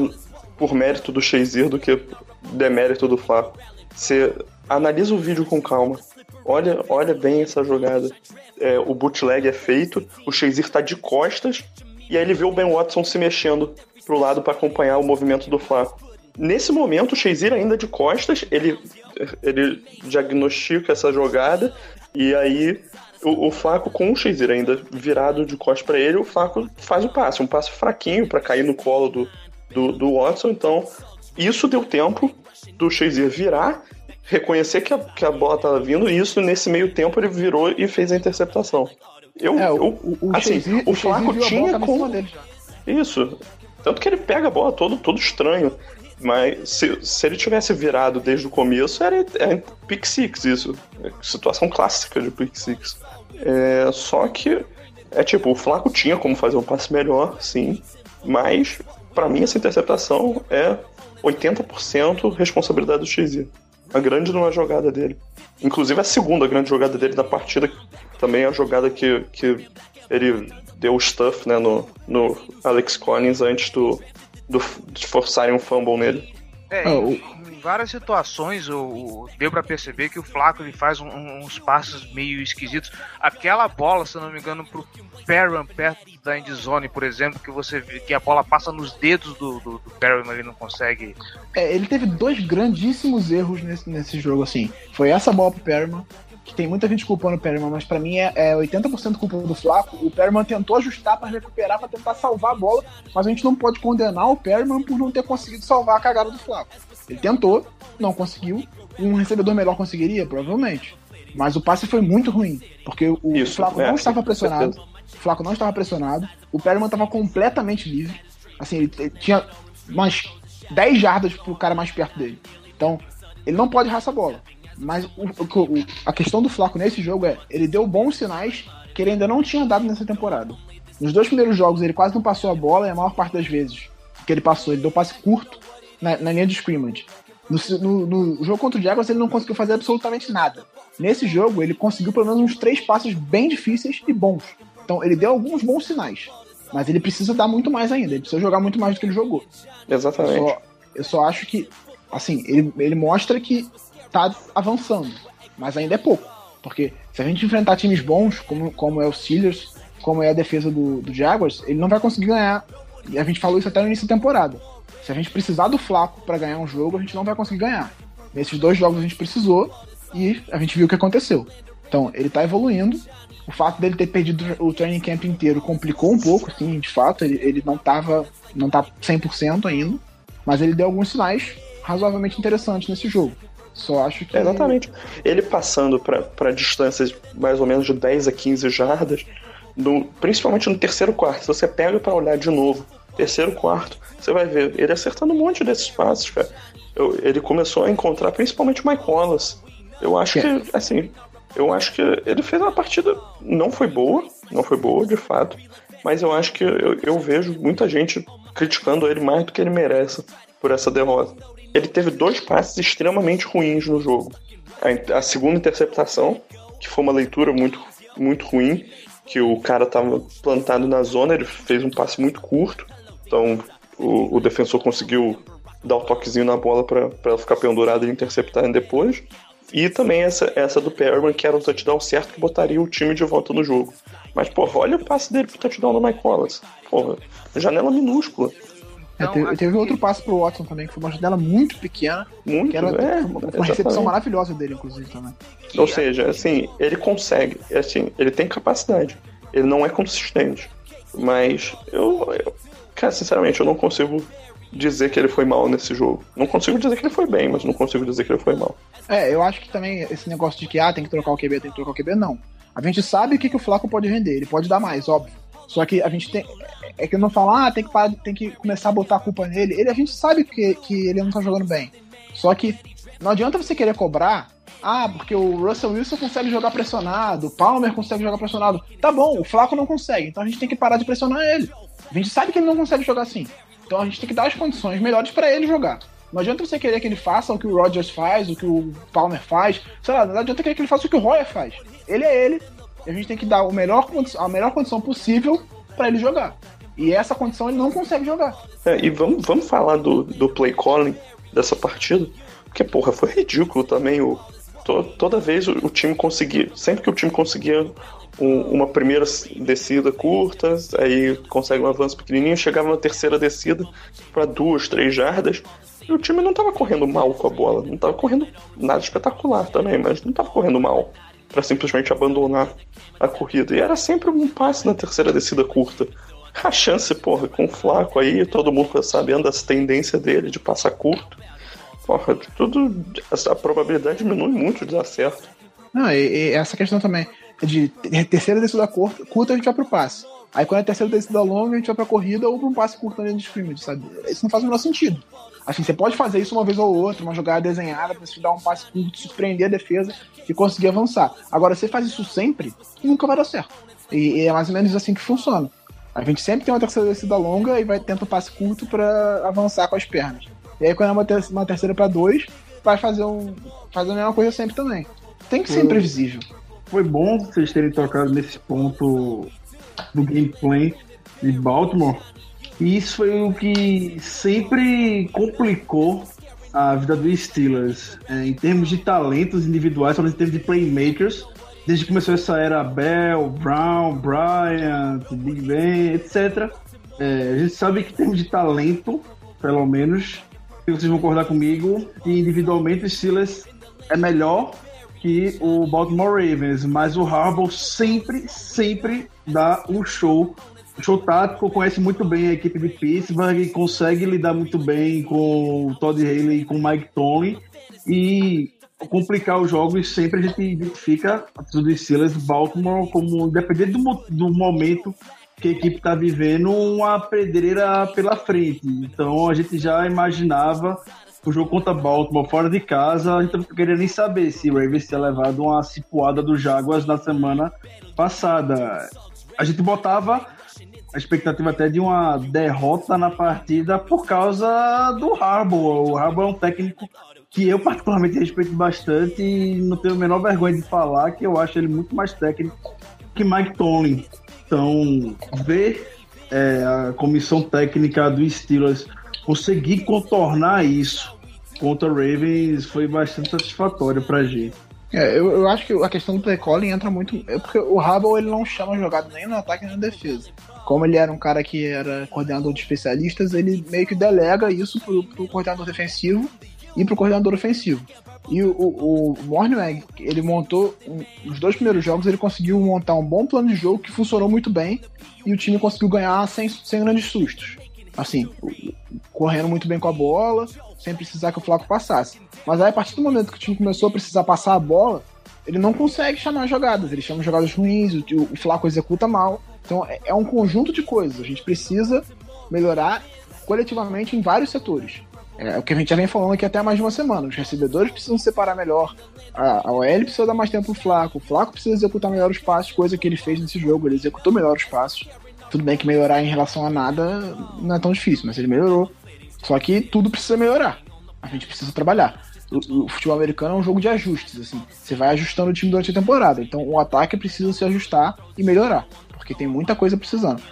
por mérito do Shazier do que demérito do Flaco. Você analisa o vídeo com calma. Olha, olha bem essa jogada. É, o bootleg é feito, o Shazier tá de costas, e aí ele vê o Ben Watson se mexendo pro lado para acompanhar o movimento do Flaco. Nesse momento, o Shazier ainda de costas, ele, ele diagnostica essa jogada, e aí o, o Flaco com o Shazier ainda virado de costas para ele, o Flaco faz o passe, um passe fraquinho para cair no colo do, do, do Watson, então isso deu tempo do Shazier virar, reconhecer que a, que a bola estava vindo, e isso nesse meio tempo ele virou e fez a interceptação. Eu, É, o, eu, o, o assim, Shazier- o Flaco tinha como. Isso. Tanto que ele pega a bola todo, todo estranho. Mas se, se ele tivesse virado desde o começo, era, era pick six isso. Situação clássica de pick six. É, só que, é tipo, o Flaco tinha como fazer um passe melhor, sim. Mas, pra mim, essa interceptação é 80% responsabilidade do Shazier. A grande não é a jogada dele. Inclusive a segunda grande jogada dele da partida, também é a jogada que, que ele deu o stuff né, no, no Alex Collins antes do, do, de forçarem um fumble nele. É, Ah, em, várias situações o, deu pra perceber que o Flaco ele faz um- uns passos meio esquisitos. Aquela bola, se não me engano, pro Perrin perto da endzone, por exemplo, que você vê que a bola passa nos dedos do, do, do Perrin, ele não consegue. É, ele teve dois grandíssimos erros nesse, nesse jogo, assim. Foi essa bola pro Perryman, que tem muita gente culpando o Perryman, mas pra mim é, é 80% culpa do Flaco. O Perryman tentou ajustar pra recuperar, pra tentar salvar a bola, mas a gente não pode condenar o Perryman por não ter conseguido salvar a cagada do Flaco. Ele tentou, não conseguiu. Um recebedor melhor conseguiria? Provavelmente. Mas o passe foi muito ruim, porque o Isso, Flaco é, não estava pressionado. O Flaco não estava pressionado. O Perryman estava completamente livre. Assim, ele tinha umas 10 jardas pro cara mais perto dele. Então, ele não pode errar essa bola. Mas o- o- a questão do Flaco nesse jogo é, ele deu bons sinais que ele ainda não tinha dado nessa temporada. Nos dois primeiros jogos ele quase não passou a bola e a maior parte das vezes que ele passou, ele deu passe curto na, na linha de scrimmage. No, no- no jogo contra o Jaguars ele não conseguiu fazer absolutamente nada. Nesse jogo ele conseguiu pelo menos uns três passes bem difíceis e bons. Então ele deu alguns bons sinais. Mas ele precisa dar muito mais ainda, ele precisa jogar muito mais do que ele jogou. Eu Exatamente. só, eu só acho que, assim, ele, ele mostra que tá avançando, mas ainda é pouco. Porque se a gente enfrentar times bons, como, como é o Steelers, como é a defesa do, do Jaguars, ele não vai conseguir ganhar. E a gente falou isso até no início da temporada. Se a gente precisar do Flaco para ganhar um jogo, a gente não vai conseguir ganhar. Nesses dois jogos a gente precisou e a gente viu o que aconteceu. Então, ele tá evoluindo. O fato dele ter perdido o training camp inteiro complicou um pouco, assim, de fato. Ele, ele não tava. não tá 100% ainda. Mas ele deu alguns sinais razoavelmente interessantes nesse jogo. Só acho que. Exatamente. Ele passando para distâncias mais ou menos de 10 a 15 jardas, no- principalmente no terceiro quarto. Se você pega para olhar de novo, terceiro quarto, você vai ver ele acertando um monte desses passes, cara. Eu- ele começou a encontrar principalmente o Mike Wallace. Eu acho É. que, assim, eu acho que ele fez uma partida. Não foi boa, não foi boa de fato, mas eu acho que eu, eu vejo muita gente criticando ele mais do que ele merece por essa derrota. Ele teve dois passes extremamente ruins no jogo. A, a segunda interceptação, que foi uma leitura muito, muito ruim, que o cara tava plantado na zona, ele fez um passe muito curto, então o, o defensor conseguiu dar o toquezinho na bola para ela ficar pendurada e interceptar depois. E também essa, essa do Perriman, que era um touchdown certo que botaria o time de volta no jogo. Mas, porra, olha o passe dele pro touchdown do Mike Wallace. Porra, janela minúscula. É, Então, teve, teve outro passe pro Watson também, que foi uma janela muito pequena. Muito, Que era é, uma, uma recepção maravilhosa dele, inclusive, também. Ou seja, assim, ele consegue, assim, ele tem capacidade. Ele não é consistente. Mas eu, eu- cara, sinceramente, eu não consigo dizer que ele foi mal nesse jogo. Não consigo dizer que ele foi bem, mas não consigo dizer que ele foi mal. É, eu acho que também esse negócio de que ah, tem que trocar o QB, tem que trocar o QB, não. A gente sabe o que, que o Flaco pode render, ele pode dar mais, óbvio. Só que a gente tem. É que não falo, ah, tem que, parar, tem que começar a botar a culpa nele. Ele, a gente sabe que, que ele não tá jogando bem. Só que não adianta você querer cobrar Ah, porque o Russell Wilson consegue jogar pressionado, o Palmer consegue jogar pressionado. Tá bom, o Flaco não consegue, então a gente tem que parar de pressionar ele. A gente sabe que ele não consegue jogar assim. Então a gente tem que dar as condições melhores para ele jogar. Não adianta você querer que ele faça o que o Rodgers faz, o que o Palmer faz. Sei lá, não adianta querer que ele faça o que o Royer faz. Ele é ele. A gente tem que dar o melhor, a melhor condição possível para ele jogar. E essa condição ele não consegue jogar. É, e vamos, vamos falar do, do play calling dessa partida. Porque, porra, foi ridículo também o. To, toda vez o, o, time conseguia. Sempre que o time conseguia um, uma primeira descida curta, aí consegue um avanço pequenininho, chegava na terceira descida para duas, três jardas. E o time não tava correndo mal com a bola. Não tava correndo nada espetacular também, mas não tava correndo mal para simplesmente abandonar a corrida. E era sempre um passe na terceira descida curta. A chance, porra, com o Flaco aí, todo mundo sabendo das tendências dele de passar curto. Porra, tudo. A probabilidade diminui muito de dar certo. Não, e, e essa questão também de terceira descida curta, curta a gente vai pro passe. Aí quando é terceira descida longa, a gente vai pra corrida ou pra um passe curto ali de scrimmage, sabe? Isso não faz o menor sentido. Assim, você pode fazer isso uma vez ou outra, uma jogada desenhada pra você dar um passe curto, surpreender a defesa e conseguir avançar. Agora, você faz isso sempre, nunca vai dar certo. E, e é mais ou menos assim que funciona. A gente sempre tem uma terceira descida longa e vai tentar um passe curto para avançar com as pernas. E aí, quando é uma, ter uma terceira para dois, vai fazer, um, fazer a mesma coisa sempre também. Tem que ser imprevisível. Foi bom vocês terem tocado nesse ponto do gameplay de Baltimore. E isso foi o que sempre complicou a vida dos Steelers. É, em termos de talentos individuais, em termos de playmakers, desde que começou essa era Bell, Brown, Bryant, Big Ben, etc. É, a gente sabe que em termos de talento, pelo menos, vocês vão concordar comigo, que individualmente o Steelers é melhor que o Baltimore Ravens, mas o Harbaugh sempre, sempre dá um show. Um show tático, conhece muito bem a equipe de Pittsburgh, consegue lidar muito bem com o Todd Haley e com o Mike Tomlin e complicar os jogos sempre a gente identifica a do Steelers Baltimore como, dependendo do, do momento que a equipe está vivendo, uma pedreira pela frente. Então a gente já imaginava o jogo contra Baltimore fora de casa, a gente não queria nem saber se o Ravens tinha levado uma cipuada do Jaguars na semana passada. A gente botava a expectativa até de uma derrota na partida por causa do Harbour. O Harbour é um técnico que eu particularmente respeito bastante e não tenho a menor vergonha de falar que eu acho ele muito mais técnico que Mike Tomlin. Então, ver é, a comissão técnica do Steelers conseguir contornar isso contra o Ravens foi bastante satisfatório pra gente. É, eu, eu acho que a questão do play calling entra muito. É porque o Hubble ele não chama jogada nem no ataque nem na defesa. Como ele era um cara que era coordenador de especialistas, ele meio que delega isso pro, pro coordenador defensivo e pro coordenador ofensivo. E o, o, o ele montou um, os dois primeiros jogos, ele conseguiu montar um bom plano de jogo que funcionou muito bem e o time conseguiu ganhar sem, sem grandes sustos assim, correndo muito bem com a bola, sem precisar que o Flaco passasse. Mas aí, a partir do momento que o time começou a precisar passar a bola, ele não consegue chamar jogadas, ele chama jogadas ruins, o, o Flaco executa mal. Então é, é um conjunto de coisas. A gente precisa melhorar coletivamente em vários setores. É o que a gente já vem falando aqui até mais de uma semana. Os recebedores precisam separar melhor. A, a OL precisa dar mais tempo pro Flaco. O Flaco precisa executar melhor os passos, coisa que ele fez nesse jogo. Ele executou melhor os passos. Tudo bem que melhorar em relação a nada não é tão difícil, mas ele melhorou. Só que tudo precisa melhorar. A gente precisa trabalhar. O, o, futebol americano é um jogo de ajustes, assim. Você vai ajustando o time durante a temporada. Então o ataque precisa se ajustar e melhorar. Porque tem muita coisa precisando.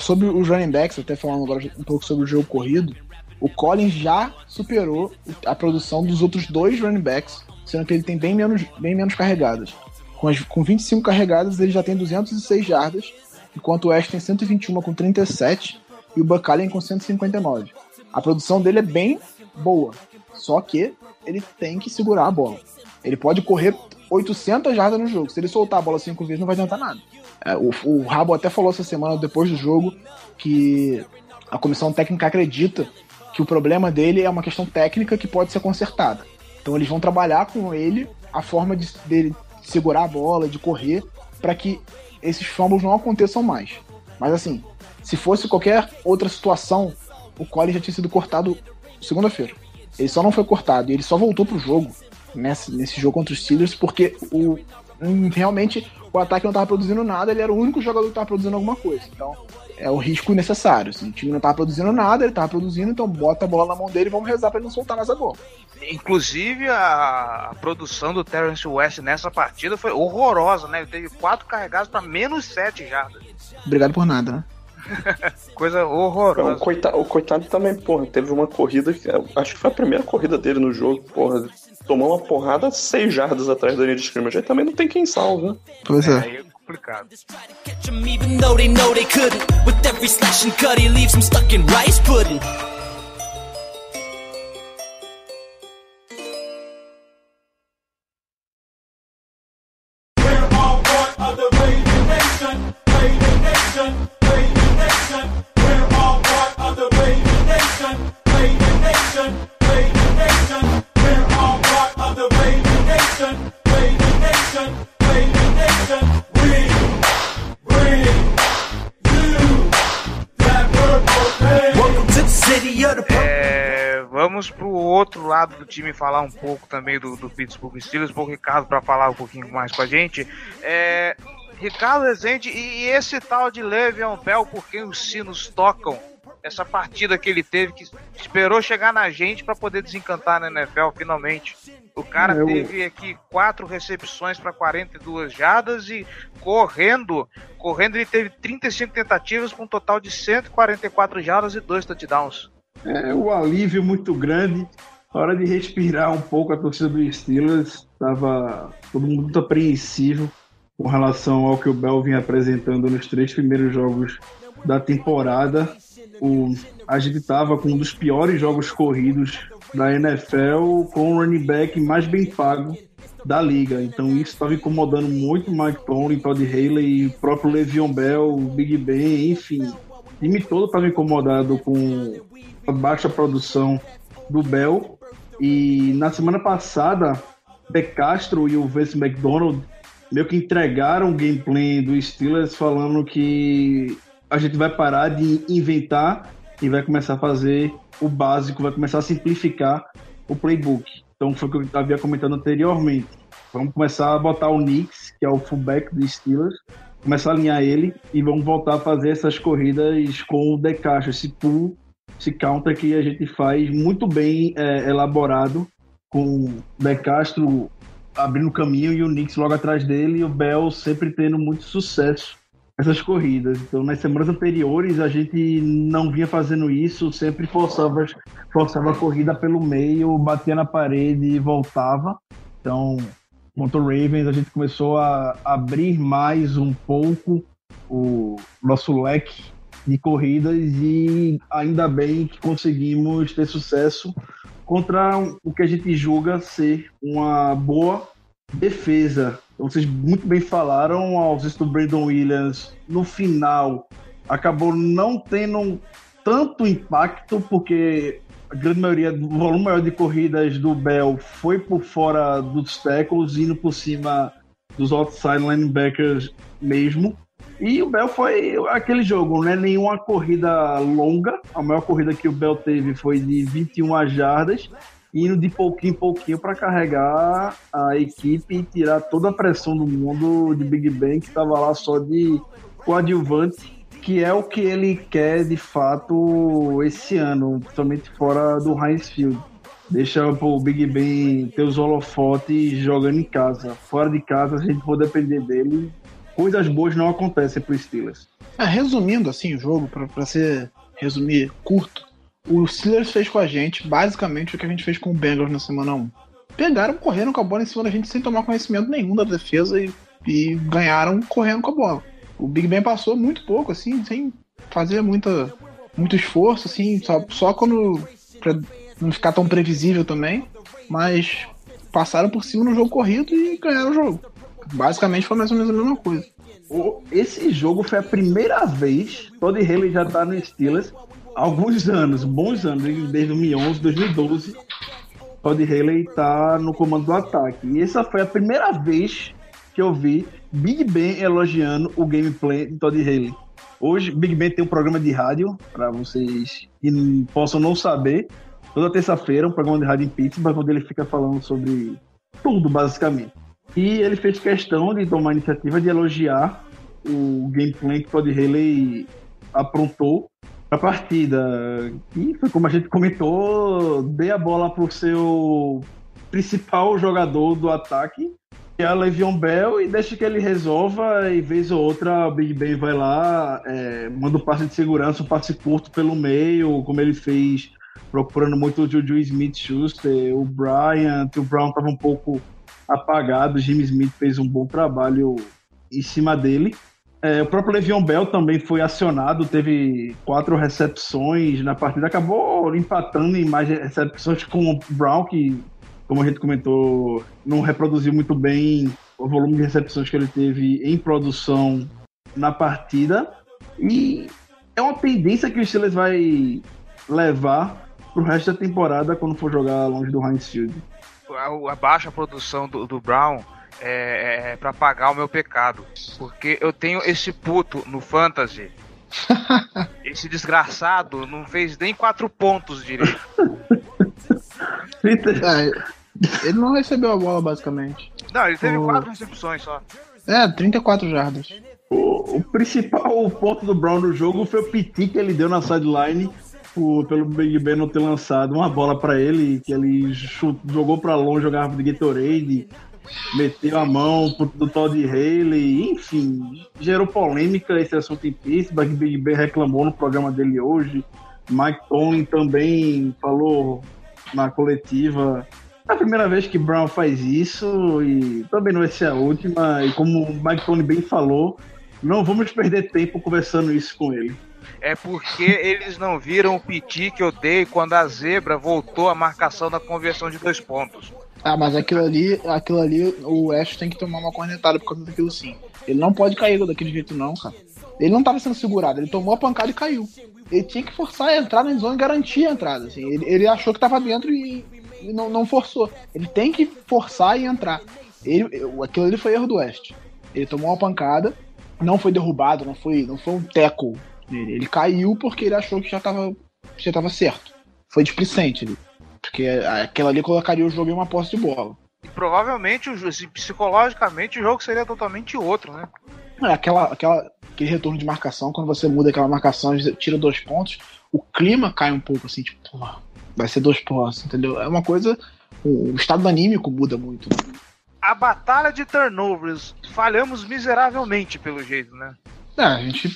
Sobre os running backs, até falando agora um pouco sobre o jogo corrido, o Collins já superou a produção dos outros dois running backs, sendo que ele tem bem menos, bem menos carregadas. Com, as, com 25 carregadas, ele já tem 206 jardas enquanto o Ash tem 121 com 37 e o Allen com 159. A produção dele é bem boa, só que ele tem que segurar a bola. Ele pode correr 800 jardas no jogo. Se ele soltar a bola cinco vezes, não vai adiantar nada. É, o, o Rabo até falou essa semana, depois do jogo, que a comissão técnica acredita que o problema dele é uma questão técnica que pode ser consertada. Então eles vão trabalhar com ele a forma de, dele segurar a bola, de correr, para que esses fumbles não aconteçam mais. Mas assim, se fosse qualquer outra situação, o Collins já tinha sido cortado segunda-feira. Ele só não foi cortado e ele só voltou pro jogo nesse, nesse jogo contra os Steelers, porque o, realmente o ataque não estava produzindo nada, ele era o único jogador que estava produzindo alguma coisa. Então, é o risco necessário. Assim, o time não estava produzindo nada, ele estava produzindo, então bota a bola na mão dele e vamos rezar para ele não soltar mais a bola. Inclusive, a, a produção do Terrence West nessa partida foi horrorosa, né? Ele teve quatro carregados para menos sete jardas. Obrigado por nada, né? Coisa horrorosa. O coitado, o coitado também, porra, teve uma corrida que acho que foi a primeira corrida dele no jogo, porra. Tomou uma porrada seis jardas atrás da linha de scrimmage. Aí também não tem quem salve, né? Pois é. É complicado. Vamos pro outro lado do time falar um pouco também do, do Pittsburgh Steelers, pro Ricardo para falar um pouquinho mais com a gente. É, Ricardo Rezende e, e esse tal de Le'Veon Bell, por quem os sinos tocam, essa partida que ele teve, que esperou chegar na gente para poder desencantar na NFL finalmente. O cara Eu- teve aqui quatro recepções para 42 jardas e correndo, correndo ele teve 35 tentativas com um total de 144 jardas e dois touchdowns. É um alívio muito grande. Hora de respirar um pouco a torcida do Steelers. Tava todo mundo muito apreensivo com relação ao que o Bell vinha apresentando nos três primeiros jogos da temporada. O, a gente tava com um dos piores jogos corridos da NFL com o running back mais bem pago da liga. Então isso estava incomodando muito Mike Tomlin, Todd Haley, o próprio Le'Veon Bell, o Big Ben, enfim. O time todo estava incomodado com a baixa produção do Bell. E na semana passada, De Castro e o Vince McDonald meio que entregaram o gameplay do Steelers falando que a gente vai parar de inventar e vai começar a fazer o básico, vai começar a simplificar o playbook. Então foi o que eu havia comentado anteriormente. Vamos começar a botar o Knicks, que é o fullback do Steelers, começar a alinhar ele e vamos voltar a fazer essas corridas com o De Castro, esse pull, esse counter que a gente faz muito bem é, elaborado, com o De Castro abrindo caminho e o Knicks logo atrás dele e o Bell sempre tendo muito sucesso essas corridas. Então, nas semanas anteriores, a gente não vinha fazendo isso, sempre forçava, forçava a corrida pelo meio, batia na parede e voltava. Então, o Ravens, a gente começou a abrir mais um pouco o nosso leque de corridas e ainda bem que conseguimos ter sucesso contra o que a gente julga ser uma boa defesa. Vocês muito bem falaram, a ausência do Brandon Williams no final acabou não tendo tanto impacto, porque a grande maioria, o volume maior de corridas do Bell foi por fora dos tackles, indo por cima dos outside linebackers mesmo. E o Bell foi aquele jogo, não é nenhuma corrida longa. A maior corrida que o Bell teve foi de 21 jardas, indo de pouquinho em pouquinho para carregar a equipe e tirar toda a pressão do mundo de Big Ben, que estava lá só de coadjuvante, que é o que ele quer de fato esse ano, principalmente fora do Heinz Field. Deixa o Big Ben ter os holofotes jogando em casa. Fora de casa, a gente for depender dele, coisas boas não acontecem pro Steelers. É, resumindo assim o jogo, pra ser resumir curto, o Steelers fez com a gente basicamente o que a gente fez com o Bengals na semana 1. Pegaram, correram com a bola em cima da gente sem tomar conhecimento nenhum da defesa e, e ganharam correndo com a bola. O Big Ben passou muito pouco, assim, sem fazer muita, muito esforço, assim, só, só quando. pra não ficar tão previsível também. Mas passaram por cima no jogo corrido e ganharam o jogo. Basicamente foi mais ou menos a mesma coisa. Esse jogo foi a primeira vez, Todd Haley já tá no Steelers alguns anos, bons anos, desde 2011, 2012. Todd Haley tá no comando do ataque. E essa foi a primeira vez que eu vi Big Ben elogiando o gameplay de Todd Haley. Hoje, Big Ben tem um programa de rádio, para vocês que possam não saber. Toda terça-feira, um programa de rádio em Pittsburgh, onde ele fica falando sobre tudo, basicamente. E ele fez questão de tomar a iniciativa de elogiar o gameplay que Todd Haley aprontou a partida. E foi como a gente comentou, dê a bola pro seu principal jogador do ataque, que a Le'Veon Bell, e deixa que ele resolva, e vez ou outra o Big Ben vai lá, é, manda um passe de segurança, um passe curto pelo meio, como ele fez procurando muito o Juju Smith-Schuster, o Bryant, o Brown estava um pouco apagado, o Jimmy Smith fez um bom trabalho em cima dele. É, o próprio Le'Veon Bell também foi acionado, teve quatro recepções na partida, acabou empatando em mais recepções com o Brown, que, como a gente comentou, não reproduziu muito bem o volume de recepções que ele teve em produção na partida. E é uma tendência que o Steelers vai levar pro resto da temporada quando for jogar longe do Heinz Field. A, a baixa produção do, do Brown é, é para pagar o meu pecado. Porque eu tenho esse puto no Fantasy. esse desgraçado não fez nem quatro pontos direito. ele não recebeu a bola, basicamente. Não, ele teve o... quatro recepções só. É, 34 jardas. O, o, principal ponto do Brown no jogo foi o piti que ele deu na sideline pelo Big Ben não ter lançado uma bola para ele, que ele jogou para longe a garrafa de Gatorade meteu a mão do Todd Haley, enfim, gerou polêmica esse assunto em Pittsburgh, Big Ben reclamou no programa dele hoje, Mike Tomlin também falou na coletiva, é a primeira vez que Brown faz isso e também não vai ser a última, e como o Mike Tomlin bem falou, não vamos perder tempo conversando isso com ele. É porque eles não viram o piti que eu dei quando a zebra voltou à marcação da conversão de dois pontos. Ah, mas aquilo ali, aquilo ali, o Ash tem que tomar uma cornetada por causa daquilo sim. Ele não pode cair daquele jeito não, cara. Ele não tava sendo segurado, ele tomou a pancada e caiu. Ele tinha que forçar a entrar na zona e garantir a entrada. Assim. Ele, ele achou que tava dentro e, e não, não, forçou. Ele tem que forçar e entrar. Ele, aquilo ali foi erro do West. Ele tomou uma pancada, não foi derrubado, não foi, não foi um tackle nele. Ele caiu porque ele achou que já tava, já tava certo. Foi displicente ali. Porque aquela ali colocaria o jogo em uma posse de bola. E provavelmente, psicologicamente, o jogo seria totalmente outro, né? É, aquela, aquela, aquele retorno de marcação, quando você muda aquela marcação tira dois pontos, o clima cai um pouco, assim, tipo, pô, vai ser dois pontos, entendeu? É uma coisa. O, o estado anímico muda muito. Né? A batalha de turnovers, falhamos miseravelmente, pelo jeito, né? É, a gente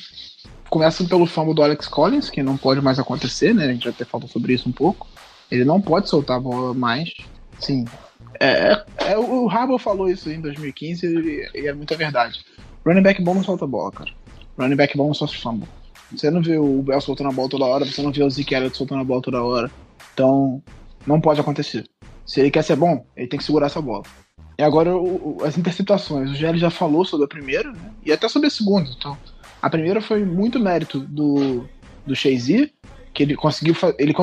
começa pelo famo do Alex Collins, que não pode mais acontecer, né? A gente já até falou sobre isso um pouco. Ele não pode soltar a bola mais. Sim. É, é, é o Harbour falou isso em 2015 e, e é muita verdade. Running back bom não solta a bola, cara. Running back bom só se fumble. Você não vê o Bell soltando a bola toda hora, você não vê o Zeke Elliott soltando a bola toda hora. Então, não pode acontecer. Se ele quer ser bom, ele tem que segurar essa bola. E agora, o, o, as interceptações. O GL já falou sobre a primeira, né? E até sobre a segunda. Então, a primeira foi muito mérito do, do Shazier, que ele conseguiu. Ele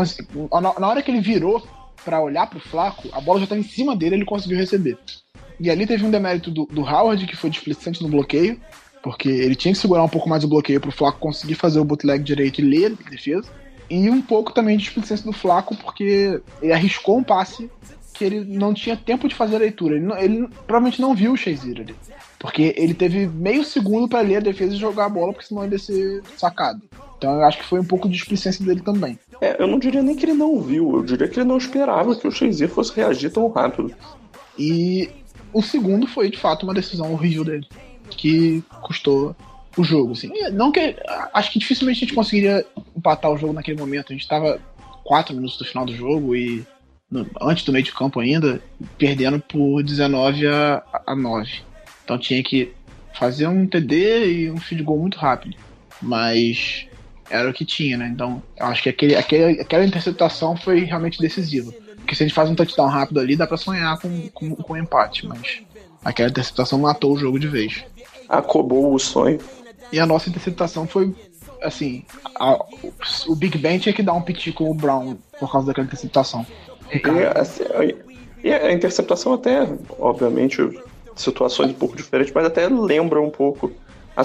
na, hora que ele virou para olhar pro Flaco, a bola já estava em cima dele ele conseguiu receber. E ali teve um demérito do, do Howard, que foi displicente no bloqueio, porque ele tinha que segurar um pouco mais o bloqueio pro Flaco conseguir fazer o bootleg direito e ler a defesa. E um pouco também de displicência do Flaco, porque ele arriscou um passe que ele não tinha tempo de fazer a leitura. Ele, não, ele provavelmente não viu o Shazier ali. Porque ele teve meio segundo para ler a defesa e jogar a bola, porque senão ele ia ser sacado. Então eu acho que foi um pouco de displicência dele também. É, eu não diria nem que ele não viu, eu diria que ele não esperava que o Shazier fosse reagir tão rápido. E o segundo foi, de fato, uma decisão horrível dele, que custou o jogo. Assim. Não que, acho que dificilmente a gente conseguiria empatar o jogo naquele momento. A gente estava quatro minutos do final do jogo e no, antes do meio de campo ainda, perdendo por 19 a, a 9. Então tinha que fazer um TD e um field goal muito rápido. Mas era o que tinha, né? Então, acho que aquele, aquele, aquela interceptação foi realmente decisiva. Porque se a gente faz um touchdown rápido ali, dá para sonhar com, com, com um empate, mas aquela interceptação matou o jogo de vez. Acabou o sonho. E a nossa interceptação foi, assim, a, o Big Ben tinha que dar um piti com o Brown por causa daquela interceptação. E, assim, e a interceptação até, obviamente, situações um pouco diferentes, mas até lembra um pouco a,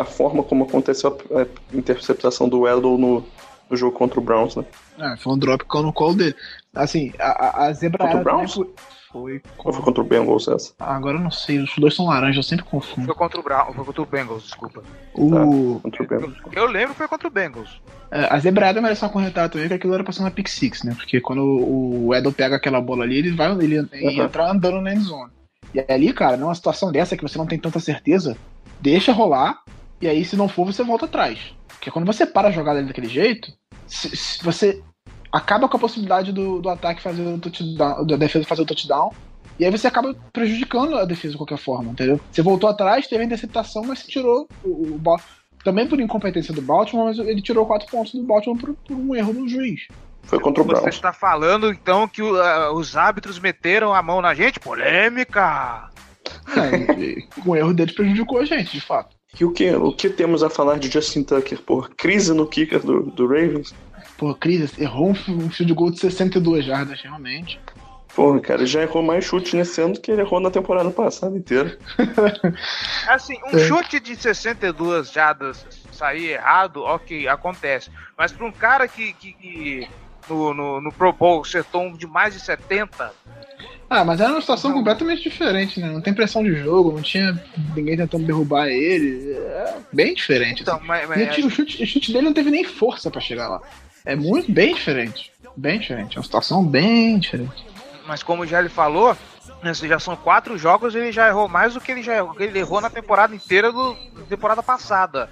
a forma como aconteceu a, interceptação do Edel no, no jogo contra o Browns, né? É, foi um drop no colo dele. Assim, a, a, a zebra Contra o Browns? Foi, Ou foi contra o Bengals essa? Ah, agora eu não sei, os dois são laranja, eu sempre confundo. Foi contra o Brown, foi contra o Bengals, desculpa. O, Contra o Bengals. Eu lembro que foi contra o Bengals. é, a zebrada merece uma corretada também, que aquilo era ser uma pick six, né? Porque quando o, Edel pega aquela bola ali, ele vai ele Uhum. entra andando na endzone. E ali, cara, numa situação dessa que você não tem tanta certeza, deixa rolar, e aí se não for, você volta atrás. Porque quando você para a jogada ali daquele jeito, se- se você acaba com a possibilidade do, do ataque fazer o touchdown, da defesa fazer o touchdown, e aí você acaba prejudicando a defesa de qualquer forma, entendeu? Você voltou atrás, teve a interceptação, mas você tirou o, o também por incompetência do Baltimore, mas ele tirou quatro pontos do Baltimore por, por um erro do juiz. Foi contra o Você Browns. está falando então que o, ah, os árbitros meteram a mão na gente? Polêmica! É, com o erro deles prejudicou a gente, de fato. E o que, o que temos a falar de Justin Tucker? Por crise no kicker do, do Ravens? Pô, Cris, errou um, fi- um field goal de 62 jardas, realmente. Porra, cara, ele já errou mais chutes nesse ano do que ele errou na temporada passada inteira. Assim, um É. chute de 62 jadas sair errado, ok, acontece. Mas para um cara que, que, que no, no, no Pro Bowl acertou um de mais de 70, Ah, mas era uma situação Não. completamente diferente, né? Não tem pressão de jogo, não tinha ninguém tentando derrubar ele. É bem diferente. então, assim. mas, E mas- o, chute, o chute dele não teve nem força pra chegar lá. É muito bem diferente. Bem diferente. É uma situação bem diferente. mas como já ele falou, esses já são quatro jogos ele já errou mais do que ele já errou, que ele errou na temporada inteira do da temporada passada.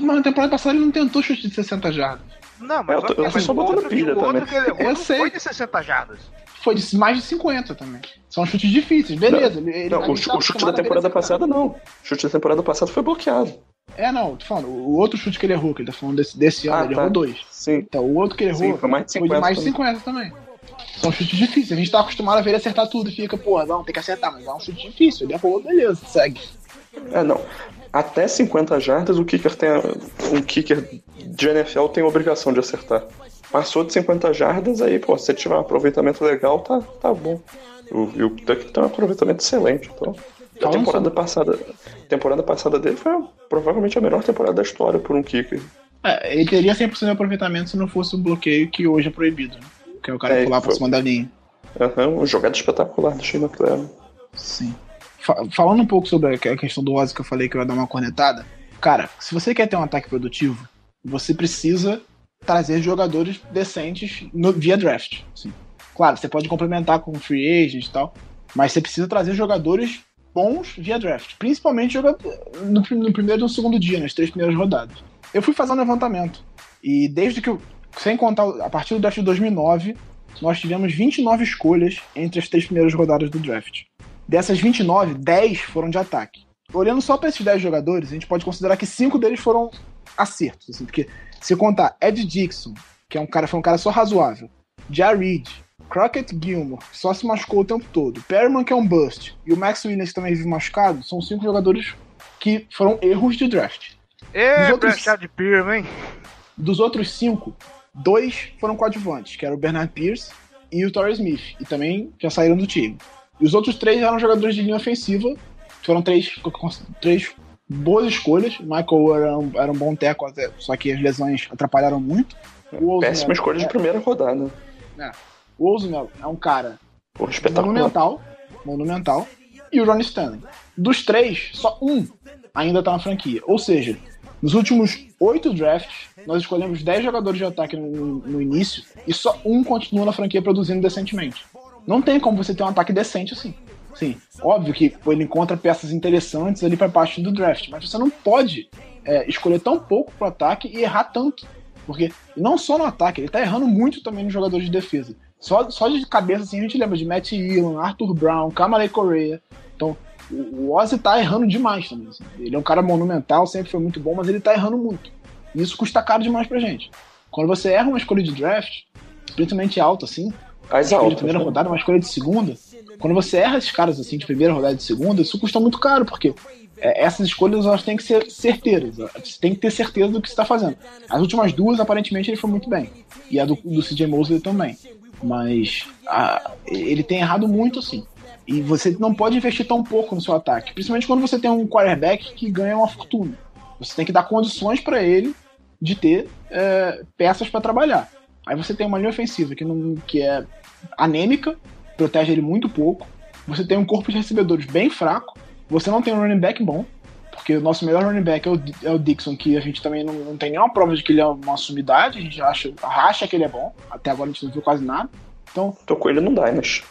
Mas na temporada passada ele não tentou chute de 60 jardas. Não, mas, Eu tô- eu mas só outro, pilha o outro que ele errou Eu não sei. foi de 60 jardas. Foi de mais de 50 também. São chutes difíceis, beleza. ele- ele- Não, chu- tá o chute da temporada passada não. O chute da temporada passada foi bloqueado. É, não, tô falando. O outro chute que ele errou, que ele tá falando desse, desse ano, Ah, ele tá. errou dois. Sim. Então, o outro que ele errou Sim, foi mais de 50 mais de também. 50 também. São chutes difíceis. A gente tá acostumado a ver ele acertar tudo e fica, porra, não, tem que acertar, mas é um chute difícil. Ele errou, beleza, segue. É, não. Até 50 jardas, o kicker tem. a- Um kicker de NFL tem a obrigação de acertar. Passou de 50 jardas, aí, pô, se tiver um aproveitamento legal, tá, tá bom. O, e o Tucker tem um aproveitamento excelente. Então, a temporada passada, temporada passada dele foi provavelmente a melhor temporada da história por um kicker. É, ele teria 100% de aproveitamento se não fosse o bloqueio que hoje é proibido, né? Que é o cara É, pular pra foi- cima da linha. Aham, uma jogada espetacular do Shane McLaren. Sim. Fa- falando um pouco sobre a que- a questão do Ozzy que eu falei que eu ia dar uma cornetada, cara, se você quer ter um ataque produtivo, você precisa trazer jogadores decentes no- via draft. assim. Claro, você pode complementar com free agent e tal, mas você precisa trazer jogadores bons via draft, principalmente no, no primeiro e no segundo dia, nas três primeiras rodadas. Eu fui fazer um levantamento e desde que eu, sem contar a partir do draft de 2009, nós tivemos 29 escolhas entre as três primeiras rodadas do draft. Dessas 29, 10 foram de ataque. Olhando só para esses 10 jogadores, a gente pode considerar que 5 deles foram acertos. Assim, porque se contar Ed Dixon, que é um cara, foi um cara só razoável, Jared, Crockett Gilmore, que só se machucou o tempo todo, Perriman, que é um bust, e o Max Williams, que também vive machucado, são cinco jogadores que foram erros de draft. Os outros- Brechad Pirma, hein? Dos outros cinco, dois foram coadjuvantes, que era o Bernard Pierce e o Torrey Smith, e também já saíram do time. E os outros três eram jogadores de linha ofensiva, foram três, três boas escolhas. Michael era um, era um bom teco, até, só que as lesões atrapalharam muito. Péssima escolha de primeira rodada. O Ousmane é um cara Porra, monumental, monumental, e o Ronnie Stanley. Dos três, só um ainda tá na franquia. Ou seja, nos últimos oito drafts, nós escolhemos 10 jogadores de ataque no, no início e só um continua na franquia produzindo decentemente. Não tem como você ter um ataque decente assim. Sim, óbvio que ele encontra peças interessantes ali para parte do draft, mas você não pode é, escolher tão pouco pro ataque e errar tanto. Porque não só no ataque, ele tá errando muito também nos jogadores de defesa. Só, só de cabeça assim a gente lembra de Matt Elam, Arthur Brown, Kamalei Correa. Então, o Ozzy tá errando demais também. assim. Ele é um cara monumental, sempre foi muito bom, mas ele tá errando muito. E isso custa caro demais pra gente. Quando você erra uma escolha de draft, principalmente alta assim, As escolha de primeira né? rodada, uma escolha de segunda. Quando você erra esses caras assim de primeira rodada e de segunda, isso custa muito caro, porque é, essas escolhas elas têm que ser certeiras. Você tem que ter certeza do que você está fazendo. As últimas duas, aparentemente, ele foi muito bem. E a do, do CJ Mosley também. Mas a- ele tem errado muito, assim. E você não pode investir tão pouco no seu ataque. Principalmente quando você tem um quarterback que ganha uma fortuna. Você tem que dar condições para ele de ter é, peças para trabalhar. Aí você tem uma linha ofensiva que, não, que é anêmica, protege ele muito pouco. Você tem um corpo de recebedores bem fraco. Você não tem um running back bom, porque o nosso melhor running back é o, é o Dixon, que a gente também não, não, tem nenhuma prova de que ele é uma sumidade. A gente acha, acha que ele é bom. Até agora a gente não viu quase nada. Então, Tô com ele no Dynasty.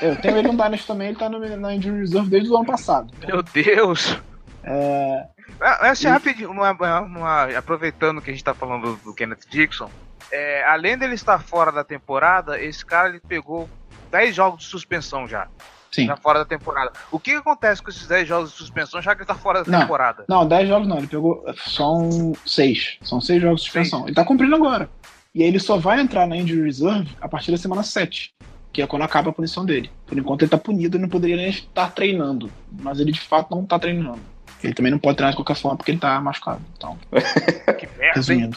eu tenho ele no Dynasty também, ele tá no, na Injury Reserve desde o ano passado. Meu Deus! É, Ah, Assim, rapidinho, uma- uma- uma- aproveitando que a gente tá falando do, do Kenneth Dixon, é, além dele estar fora da temporada, esse cara ele pegou 10 jogos de suspensão já. Sim. Já fora da temporada. O que, acontece com esses 10 jogos de suspensão já que ele tá fora da Não. temporada? Não, 10 jogos não, ele pegou. São 6. São 6 jogos de suspensão. Ele tá cumprindo agora. E aí ele só vai entrar na Injury Reserve a partir da semana 7, que é quando acaba a punição dele. Por enquanto ele tá punido e não poderia nem estar treinando. Mas ele de fato não tá treinando. Ele também não pode treinar de qualquer forma porque ele tá machucado. Então, Que merda, hein?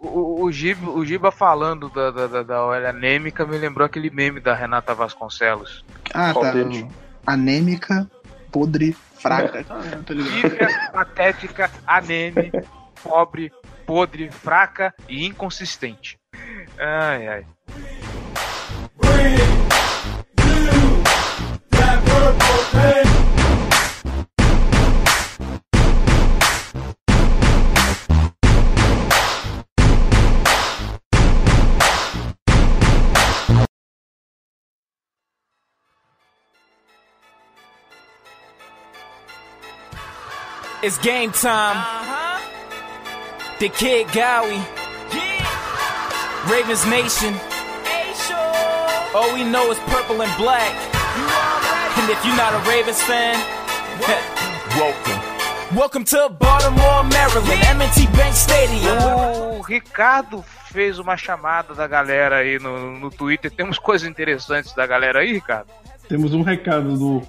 O, o, Giba, o Giba falando da, da, da, da OL anêmica me lembrou aquele meme da Renata Vasconcelos. Ah, Qual tá. deles? Anêmica, podre, fraca. Ligado. Física, patética, aneme, pobre, podre, fraca e inconsistente. Ai, ai. It's game time. The Kid Gowie. Ravens Nation. All we know is purple and black. And if you're not a Ravens fan, welcome. Welcome to Baltimore, Maryland, M&T Bank Stadium. O Ricardo fez uma chamada da galera aí no, no Twitter. Temos coisas interessantes da galera aí, Ricardo? Temos um recado do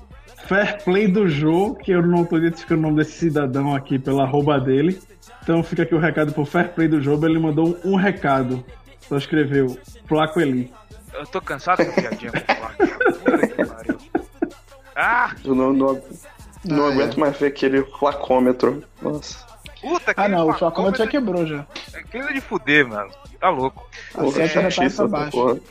Fair Play do Jô, que eu não tô identificando o nome desse cidadão aqui pela arroba dele. Então fica aqui o recado pro Fair Play do Jô. Ele mandou um recado. Só escreveu Flaco Eli. Eu tô cansado com piadinha com o Flávio. Puta que pariu. Ah, Eu não, não, não Ah, aguento mais ver aquele flacômetro. Nossa. puta que Ah, não, o flacômetro já quebrou já. Aquilo é de fuder, mano. Tá louco. A Porra, já tá chatice pra essa baixo.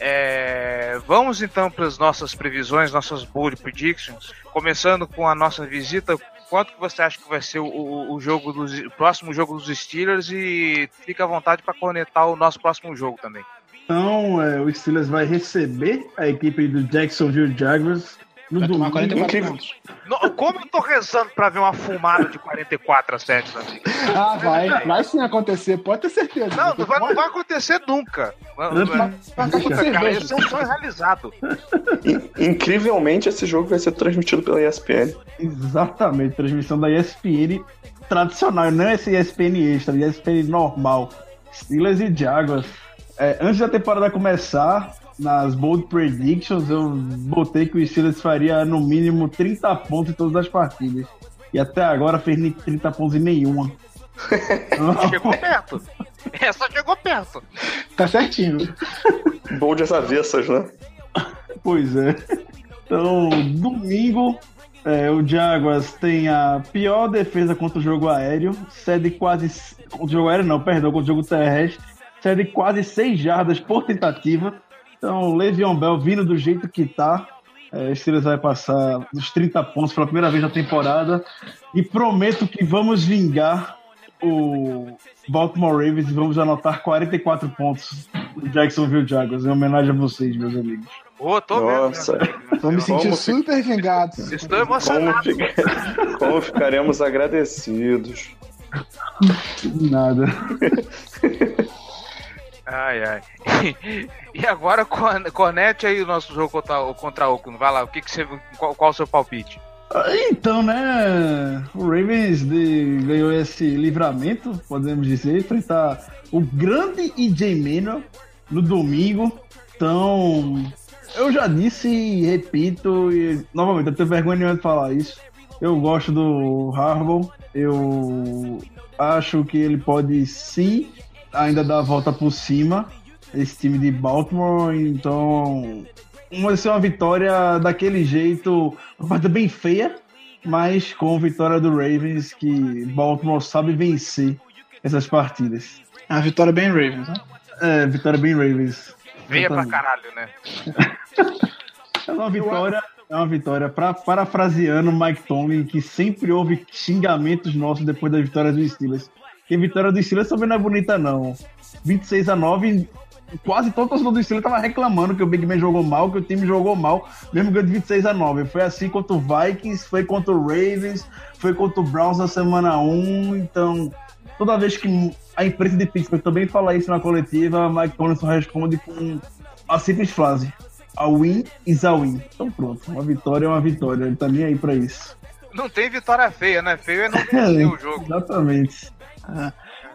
É, vamos então para as nossas previsões, nossas bold predictions. Começando com a nossa visita, quanto que você acha que vai ser o, o- o jogo dos o próximo jogo dos Steelers e fica à vontade para conectar o nosso próximo jogo também. Então, é, o Steelers vai receber a equipe do Jacksonville Jaguars no Vai tomar domingo. 44 incrível. pontos. No- como eu tô rezando para ver uma fumada de 44 a 7, meu amigo? Ah, vai. Vai sim acontecer, pode ter certeza. Não, não vai, não vai acontecer nunca. Puta, acontecer cara, esse é um sonho realizado. In- Incrivelmente, esse jogo vai ser transmitido pela ESPN. Exatamente, transmissão da ESPN tradicional, não esse ESPN extra, ESPN normal. Steelers e Jaguars. É, antes da temporada começar, nas Bold Predictions, eu botei que o Steelers faria no mínimo 30 pontos em todas as partidas. E até agora fez nem 30 pontos em nenhuma. Chegou perto. Essa chegou perto. Tá certinho. Bold avessas, né? Pois é. Então, domingo, é, o Jaguars tem a pior defesa contra o jogo aéreo, cede quase. Contra o jogo aéreo, não, perdão, contra o jogo terrestre, cede quase 6 jardas por tentativa. Então, o Le'Veon Bell vindo do jeito que tá. É, Steelers vai passar dos 30 pontos pela primeira vez na temporada. E prometo que vamos vingar o Baltimore Ravens e vamos anotar 44 pontos no Jacksonville Jaguars, em homenagem a vocês, meus amigos. Ô, tô Nossa. vendo. Tô me sentindo Como fica- super vingado. Estou Como, emocionado. fica- Como ficaremos agradecidos. Nada. Ai, ai. E agora, con- conecte aí o nosso jogo contra, o- Oakland. Vai lá, o que que você, qual, qual o seu palpite? Então, né? O Ravens de- ganhou esse livramento, podemos dizer, enfrentar o grande EJ Manuel no domingo. Então, eu já disse e repito, e novamente, eu tenho vergonha nenhuma de falar isso. Eu gosto do Harbaugh, eu acho que ele pode sim ainda dar a volta por cima, esse time de Baltimore, então vai ser uma vitória daquele jeito, uma partida bem feia, mas com vitória do Ravens, que Baltimore sabe vencer essas partidas. É uma vitória bem Ravens, né? É, vitória bem Ravens. Venha pra caralho, né? É uma vitória, é uma vitória, pra, parafraseando o Mike Tomlin, que sempre houve xingamentos nossos depois da vitória dos Steelers. Que a vitória dos Steelers também não é bonita, não. 26 a 9, quase todo torcedor do Steelers tava reclamando que o Big Ben jogou mal, que o time jogou mal, mesmo ganhando de 26 a 9. Foi assim contra o Vikings, foi contra o Ravens, foi contra o Browns na semana 1, então toda vez que a imprensa de Pittsburgh também fala isso na coletiva, Mike Tomlin só responde com a simples frase: a win is a win. Então pronto, uma vitória é uma vitória, ele tá nem aí pra isso. Não tem vitória feia, né? Feio é não vencer o jogo. Exatamente.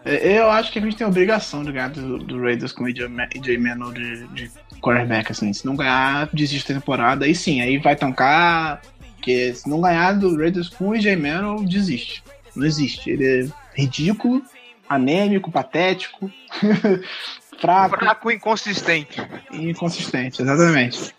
É, Eu acho que a gente tem a obrigação de ganhar do, do Raiders com o AJ Ma- AJ Manuel de, de quarterback, assim. Se não ganhar, desiste da temporada. Aí sim, aí vai tancar. Porque se não ganhar do Raiders com o AJ Manuel, desiste. Não existe. Ele é ridículo, anêmico, patético, fraco Fraco e inconsistente. inconsistente. Exatamente.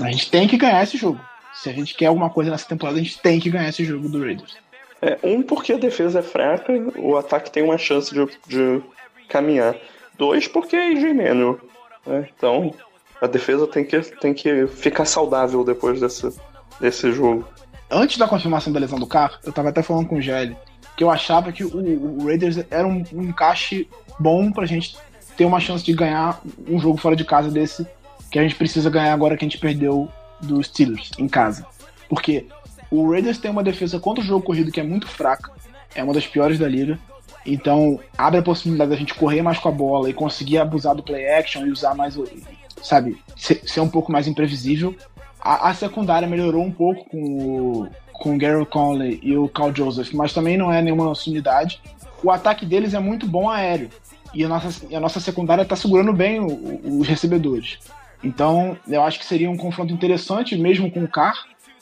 A gente tem que ganhar esse jogo. Se a gente quer alguma coisa nessa temporada, a gente tem que ganhar esse jogo do Raiders. É, um, porque a defesa é fraca, o ataque tem uma chance de, de caminhar. Dois, porque é Manuel. né? Então, a defesa tem que, tem que ficar saudável depois desse, desse jogo. antes da confirmação da lesão do carro, eu tava até falando com o Gelli, que eu achava que o, o Raiders era um, um encaixe bom pra gente ter uma chance de ganhar um jogo fora de casa desse, que a gente precisa ganhar agora que a gente perdeu dos Steelers em casa. Porque o Raiders tem uma defesa contra o jogo corrido que é muito fraca, é uma das piores da liga. Então, abre a possibilidade da gente correr mais com a bola e conseguir abusar do play action e usar mais, sabe, ser, um pouco mais imprevisível. A, a secundária melhorou um pouco com o, com o Gary Conley e o Carl Joseph, mas também não é nenhuma unidade. O ataque deles é muito bom aéreo. E a nossa, a nossa secundária está segurando bem o- o- os recebedores. Então, eu acho que seria um confronto interessante, mesmo com o Carr,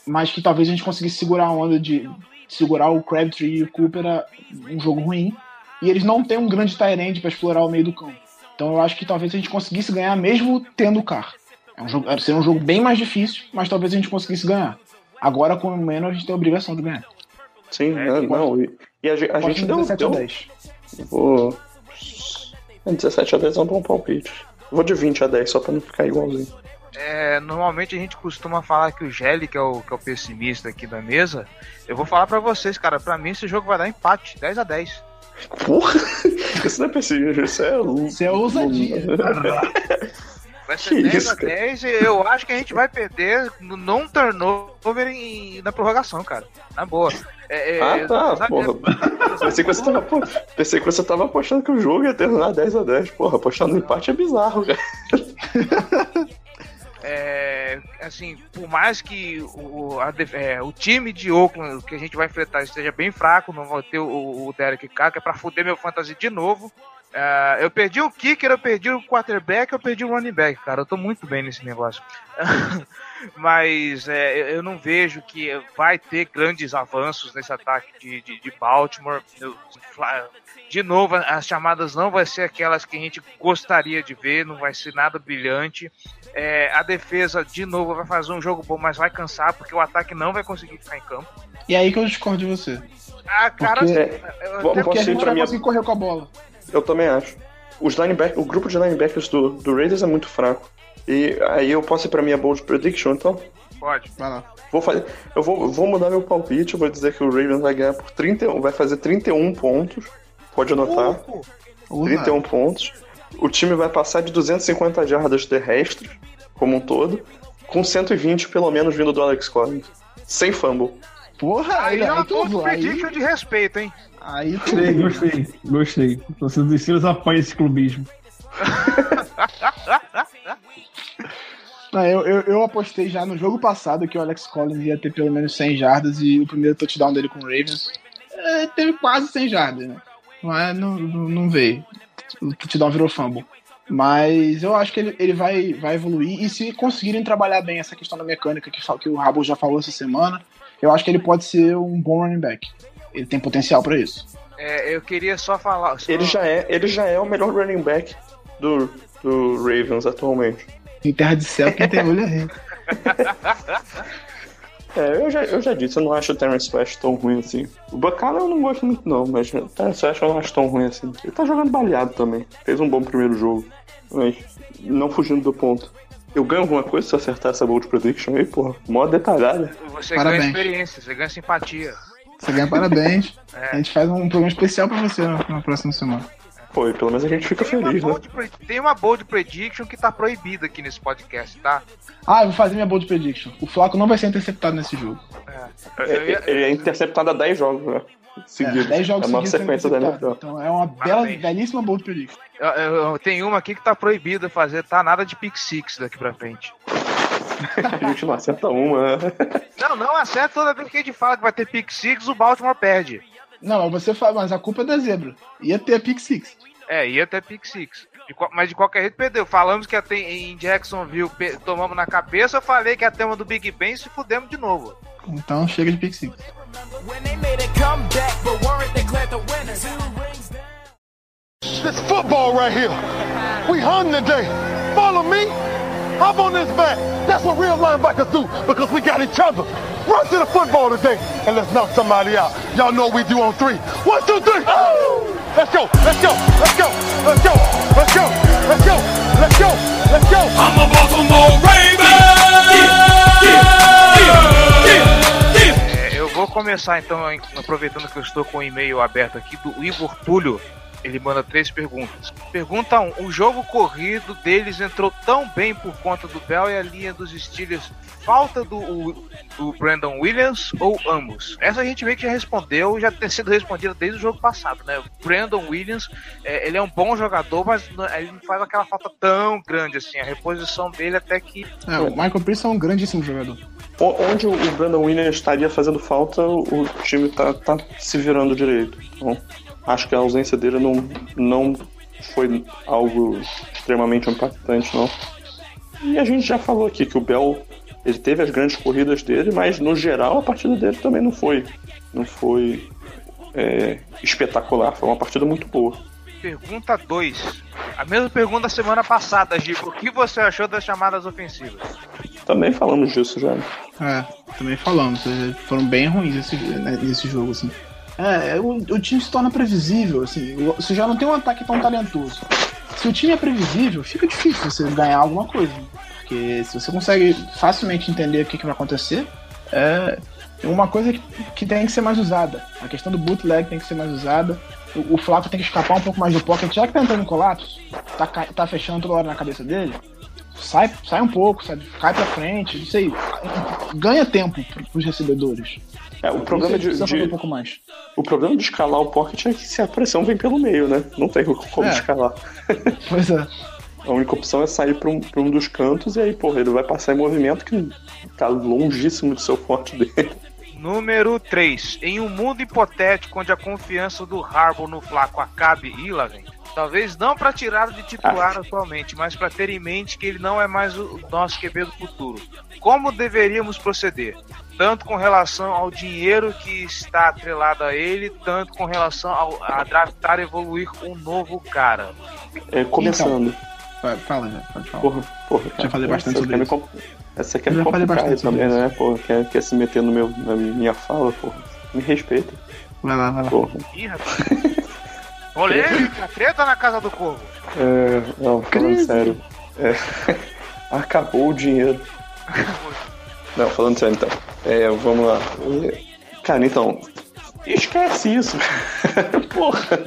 mas que talvez a gente conseguisse segurar a onda de segurar o Crabtree e o Cooper a um jogo ruim. E eles não têm um grande Tyrande para explorar o meio do campo. Então eu acho que talvez a gente conseguisse ganhar mesmo tendo o Carr. É um jogo, seria um jogo bem mais difícil, mas talvez a gente conseguisse ganhar. Agora com o Mano a gente tem a obrigação de ganhar. Sim, É, né? que não. E, e a, a gente deu. 17 a deu 10. vou... É, 17 a 10 é um bom palpite. Vou de 20 a 10, só pra não ficar igualzinho. É, normalmente a gente costuma falar que o Gelli, que é o, que é o pessimista aqui da mesa, eu vou falar pra vocês, cara, pra mim esse jogo vai dar empate, 10 a 10 Porra! Isso não é pessimista, isso é. Isso é ousadia. Vai ser Que 10 isso, a 10 e eu acho que a gente vai perder no não turnover em, na prorrogação, cara. Na boa. É, é, Ah, tá, sabe, porra. Pensei que, você tava, pô, pensei que você tava apostando que o jogo ia terminar 10 a 10 Porra, apostar no empate é bizarro, cara. É, assim, por mais que o, a é, o time de Oakland que a gente vai enfrentar esteja bem fraco, não vai ter o, o Derek Carr, que é pra fuder meu fantasy de novo. É, eu perdi o kicker, eu perdi o quarterback, eu perdi o running back, cara. Eu tô muito bem nesse negócio. Mas é, eu- eu não vejo que vai ter grandes avanços nesse ataque de, de, de Baltimore. Eu- de novo, as chamadas não vai ser aquelas que a gente gostaria de ver, não vai ser nada brilhante. É, a defesa, de novo, vai fazer um jogo bom, mas vai cansar, porque o ataque não vai conseguir ficar em campo. E aí que eu discordo de você. Ah, cara, Porque- eu até Porque a gente pra vai minha- conseguir correr com a bola. Eu também acho. Os lineback, o grupo de linebackers do, do Raiders é muito fraco. E aí eu posso ir pra minha bold prediction, então? pode. Vai lá. Vou fazer, eu vou, vou mudar meu palpite, eu vou dizer que o Ravens vai ganhar por 31, vai fazer 31 pontos. Pode anotar. Usa. 31 pontos. O time vai passar de 250 jardas terrestres, como um todo, com 120 pelo menos vindo do Alex Collins. Sem fumble. Porra, Aí aí, é uma aí, prediction de respeito, hein? aí Gostei, gostei, gostei. Torcedor dos Steelers apanha esse clubismo. Não, eu, eu, eu apostei já no jogo passado que o Alex Collins ia ter pelo menos 100 jardas e o primeiro touchdown dele com o Ravens é, teve quase 100 jardas, né? Mas não, não, não veio. O touchdown virou fumble. Mas eu acho que ele, ele vai, vai evoluir e se conseguirem trabalhar bem essa questão da mecânica que, que o Rabo já falou essa semana, eu acho que ele pode ser um bom running back. Ele tem potencial pra isso. É, eu queria só falar. só- Ele já é, ele já é o melhor running back do, do Ravens atualmente. Em terra de céu, quem tem olho é rei. É, eu já, eu já disse, eu não acho o Terence West tão ruim assim. O Bacana eu não gosto muito não, mas o Terence West eu não acho tão ruim assim. Ele tá jogando baleado também. Fez um bom primeiro jogo. Mas não fugindo do ponto. Eu ganho alguma coisa se eu acertar essa bold prediction aí, porra? Mó detalhada. Você Parabéns. ganha experiência, você ganha simpatia. Você ganha parabéns. É. A gente faz um programa especial pra você na, na próxima semana. Pô, e pelo menos a gente fica Tem feliz, né? pre- tem uma bold prediction que tá proibida aqui nesse podcast, tá? Ah, eu vou fazer minha bold prediction. O Flaco não vai ser interceptado nesse jogo. Eu- eu ia- Ele é interceptado a 10 jogos, né? Seguidos. É, 10 jogos é uma sequência da. NFL. Então é uma bela, Parabéns. belíssima bold prediction. eu- eu- eu- tem uma aqui que tá proibida fazer, tá? Nada de pick six daqui pra frente. A gente não acerta uma, né? Não, não acerta toda vez que a gente fala que vai ter pick six, o Baltimore perde. Não, mas você fala, mas a culpa é da zebra. Ia ter a pick six. É, ia até pick six. De mas de qualquer jeito perdeu. Falamos que ter em Jacksonville, tomamos na cabeça. Eu falei que ia ter uma do Big Ben e se fudemos de novo. Então chega de pick six. A. This football right here. We hunting today. Follow me. Hop on this back. That's what real linebackers do because we got each other. Run to the football today and let's knock somebody out. Y'all know what we do on three. One, two, three. Let's go. Let's go. Let's go. Let's go. Let's go. Let's go. Let's go. Let's go. I'm a Baltimore Raven. É, eu vou começar então, aproveitando que eu estou com o e-mail aberto aqui do Igor Túlio. Ele manda três perguntas. Pergunta 1. Um, o jogo corrido deles entrou tão bem por conta do Bell e a linha dos Steelers. Falta do, o- do Brandon Williams ou ambos? Essa a gente meio que já respondeu, já tem sido respondida desde o jogo passado, né? O Brandon Williams, é, ele é um bom jogador, mas não- ele não faz aquela falta tão grande assim. A reposição dele até que É, o Michael Pierce é um grandíssimo jogador. O- Onde o Brandon Williams estaria fazendo falta, o o time tá, tá se virando direito. Então, acho que a ausência dele não, não foi algo extremamente impactante, não. E a gente já falou aqui que o Bell ele teve as grandes corridas dele, mas no geral a partida dele também não foi, não foi é, espetacular. Foi uma partida muito boa. Pergunta 2. A mesma pergunta da semana passada, Gico. O que você achou das chamadas ofensivas? Também falamos disso já. É, também falamos. Foram bem ruins esse, né, nesse jogo, assim. É, o, o time se torna previsível, assim. Você já não tem um ataque tão talentoso. Se o time é previsível, fica difícil você ganhar alguma coisa. Porque se você consegue facilmente entender o que, que vai acontecer, é uma coisa que, que tem que ser mais usada. A questão do bootleg tem que ser mais usada. O, o Flaco tem que escapar um pouco mais do pocket. Já que tá entrando em colapso, tá, tá fechando toda hora na cabeça dele, sai, sai um pouco, sabe? Cai pra frente, não sei. Ganha tempo pro- pros recebedores. É, o problema de, de- um pouco mais. o problema de escalar o pocket é que se a pressão vem pelo meio, né? Não tem como É. escalar. Pois é. A única opção é sair para um, pra um dos cantos e aí, porra, ele vai passar em movimento que tá longíssimo de ser o forte dele. Número 3. Em um mundo hipotético onde a confiança do Harbour no Flaco acabe e lá vem. Talvez não para tirá-lo de titular atualmente, mas para ter em mente que ele não é mais o nosso QB do futuro. Como deveríamos proceder? Tanto com relação ao dinheiro que está atrelado a ele, tanto com relação ao, a draftar e evoluir um novo cara. É, começando. Vai, Fala, já, pode falar. Porra, porra. cara, falei bastante sobre isso. Comp- Você quer Eu me já falei complicar aí bastante sobre também, né? Porra, quer, quer se meter no meu, na minha fala, porra. Me respeita, Vai lá, vai lá. porra. Ih, rapaz. Polêmica, treta na casa do corvo. É, não, falando sério. É, acabou o dinheiro. Não, falando sério então. É, vamos lá. É, Cara, então. Esquece isso. Porra.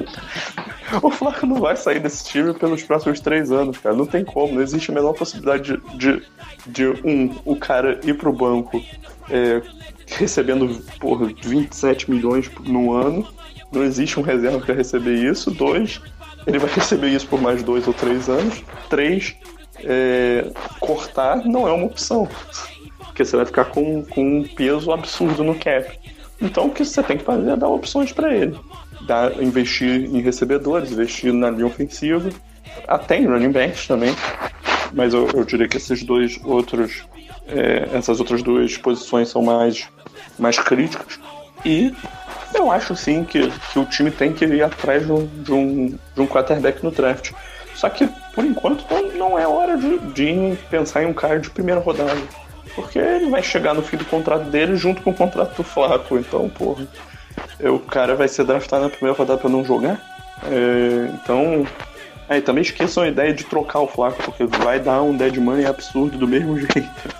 O Flaco não vai sair desse time pelos próximos três anos, cara. Não tem como. Não existe a menor possibilidade de, de, de, um, o cara ir pro banco é, recebendo, porra, 27 milhões no ano. Não existe um reserva para receber isso. Dois, ele vai receber isso por mais dois ou três anos. Três, é, cortar não é uma opção. Porque você vai ficar com, com um peso absurdo no cap. Então o que você tem que fazer é dar opções para ele. Dar, investir em recebedores, investir na linha ofensiva, até em running backs também. Mas eu, eu diria que esses dois outros, é, essas outras duas posições são mais, mais críticas. E eu acho sim que, que o time tem que ir atrás de um, de um, de um quarterback no draft. Só que, por enquanto, não, não é hora de, de pensar em um cara de primeira rodada. Porque ele vai chegar no fim do contrato dele junto com o contrato do Flaco. Então, porra, o cara vai ser draftado na primeira rodada pra não jogar. É, então. É, também esqueçam a ideia de trocar o Flaco, porque vai dar um dead money absurdo do mesmo jeito.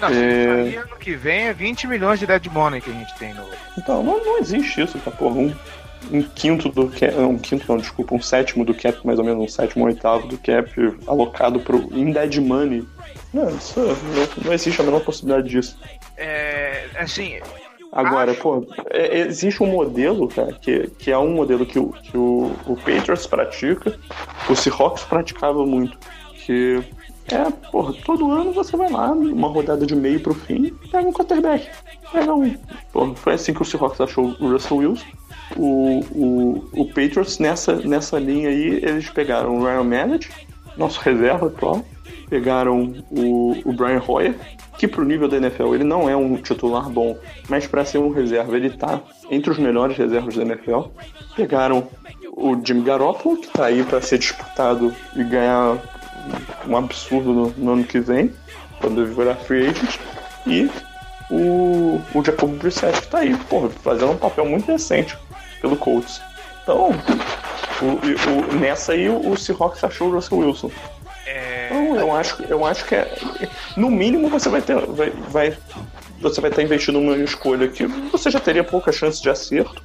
Não, é... ano que vem é 20 milhões de dead money que a gente tem no. Então, não, não existe isso, tá? Porra, um, um quinto do cap. Um quinto não, desculpa, um sétimo do cap, mais ou menos, um sétimo, um oitavo do cap alocado pro, em dead money. Não, isso não, não existe a menor possibilidade disso. É. Assim, Agora, Acho... pô, é, existe um modelo, cara, que, que é um modelo que, o, que o, o Patriots pratica, o Seahawks praticava muito, que é, porra, todo ano você vai lá, uma rodada de meio pro fim, pega um quarterback. Pega um. Porra, foi assim que o Seahawks achou o Russell Wilson. O, o, o Patriots, nessa, nessa linha aí, eles pegaram o Ryan Mallett, nosso reserva atual, pegaram o, o Brian Hoyer, que pro nível da NFL ele não é um titular bom, mas para ser um reserva ele tá entre os melhores reservas da NFL. Pegaram o Jimmy Garoppolo, que tá aí para ser disputado e ganhar um absurdo no, no, ano que vem, quando virar free agent, e o, o Jacob Brissett, que tá aí, porra, fazendo um papel muito decente pelo Colts. Então, o, o, nessa aí o Seahawks achou o Russell Wilson. Eu acho, eu acho que é. No mínimo você vai ter. Vai, vai, você vai estar investindo numa escolha que você já teria pouca chance de acerto.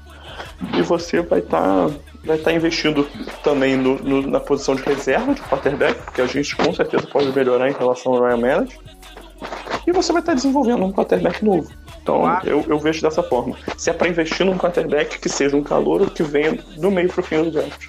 E você vai estar. Vai estar investindo também no, no, na posição de reserva de quarterback, porque a gente com certeza pode melhorar em relação ao Ryan Mallett. E você vai estar desenvolvendo um quarterback novo. Então eu, eu vejo dessa forma. Se é para investir num quarterback que seja um calor que venha do meio para o fim do draft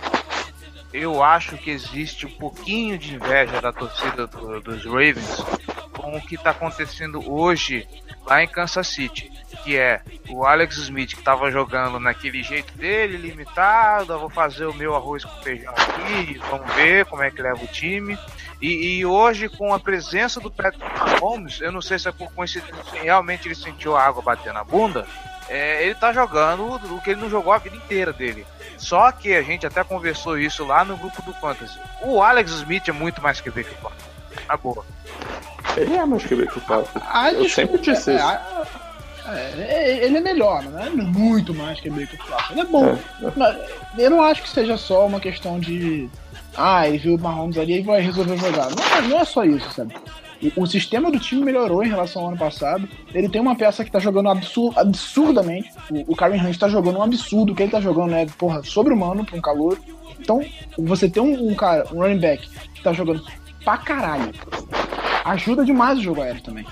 eu acho que existe um pouquinho de inveja da torcida do, dos Ravens com o que está acontecendo hoje lá em Kansas City, que é o Alex Smith que estava jogando naquele jeito dele, limitado, eu vou fazer o meu arroz com feijão aqui, vamos ver como é que leva o time. E, e hoje, com a presença do Patrick Mahomes, eu não sei se é por coincidência, realmente ele sentiu a água bater na bunda, é, ele tá jogando o que ele não jogou a vida inteira dele. Só que a gente até conversou isso lá no grupo do Fantasy. O Alex Smith é muito mais que o Baker Park. Na boa. Ele é mais que o Baker Park. Ah, eu sempre disse é, isso. É, é, ele é melhor, não é muito mais que o Baker Park. Ele é bom. É, mas eu não acho que seja só uma questão de. Ah, ele viu o Mahomes ali e vai resolver jogar. Não, não é só isso, sabe? O, sistema do time melhorou em relação ao ano passado. Ele tem uma peça que tá jogando absur absurdamente. O, o Karen Hunt tá jogando um absurdo. O que ele tá jogando é, porra, sobre-humano pra um calor. Então, você ter um, um, cara, um running back que tá jogando pra caralho, ajuda demais o jogo aéreo também.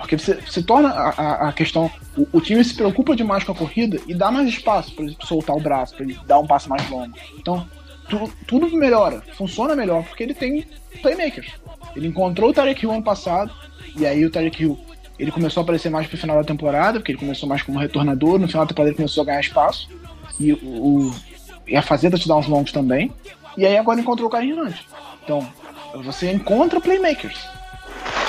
Porque você, você torna a, a, a questão. O, o, time se preocupa demais com a corrida e dá mais espaço para ele soltar o braço, para ele dar um passo mais longo. Então, tu, tudo melhora, funciona melhor, porque ele tem playmakers. Ele encontrou o Tarek Hill ano passado, e aí o Tarek Hill ele começou a aparecer mais pro final da temporada, porque ele começou mais como retornador, no final da temporada ele começou a ganhar espaço, e, o, e a fazer touchdowns longos também, e aí agora encontrou o Karim Hunt. Então, você encontra playmakers.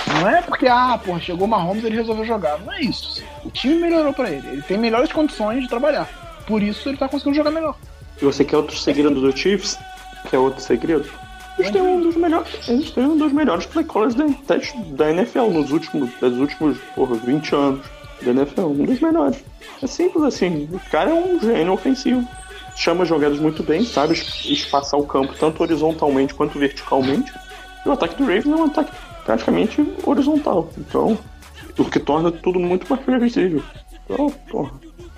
Não é porque, ah, porra, chegou o Mahomes ele resolveu jogar. Não é isso. O time melhorou para ele. Ele tem melhores condições de trabalhar. Por isso ele tá conseguindo jogar melhor. E você quer outro segredo do Chiefs? Quer outro segredo? Eles têm um dos melhores, eles têm um dos melhores play callers da, da NFL nos últimos, nos últimos porra, 20 anos da NFL. Um dos melhores. É simples assim. O cara é um gênio ofensivo. Chama jogadas muito bem, sabe espaçar o campo tanto horizontalmente quanto verticalmente. E o ataque do Ravens é um ataque praticamente horizontal. Então, o que torna tudo muito mais previsível. Então, porra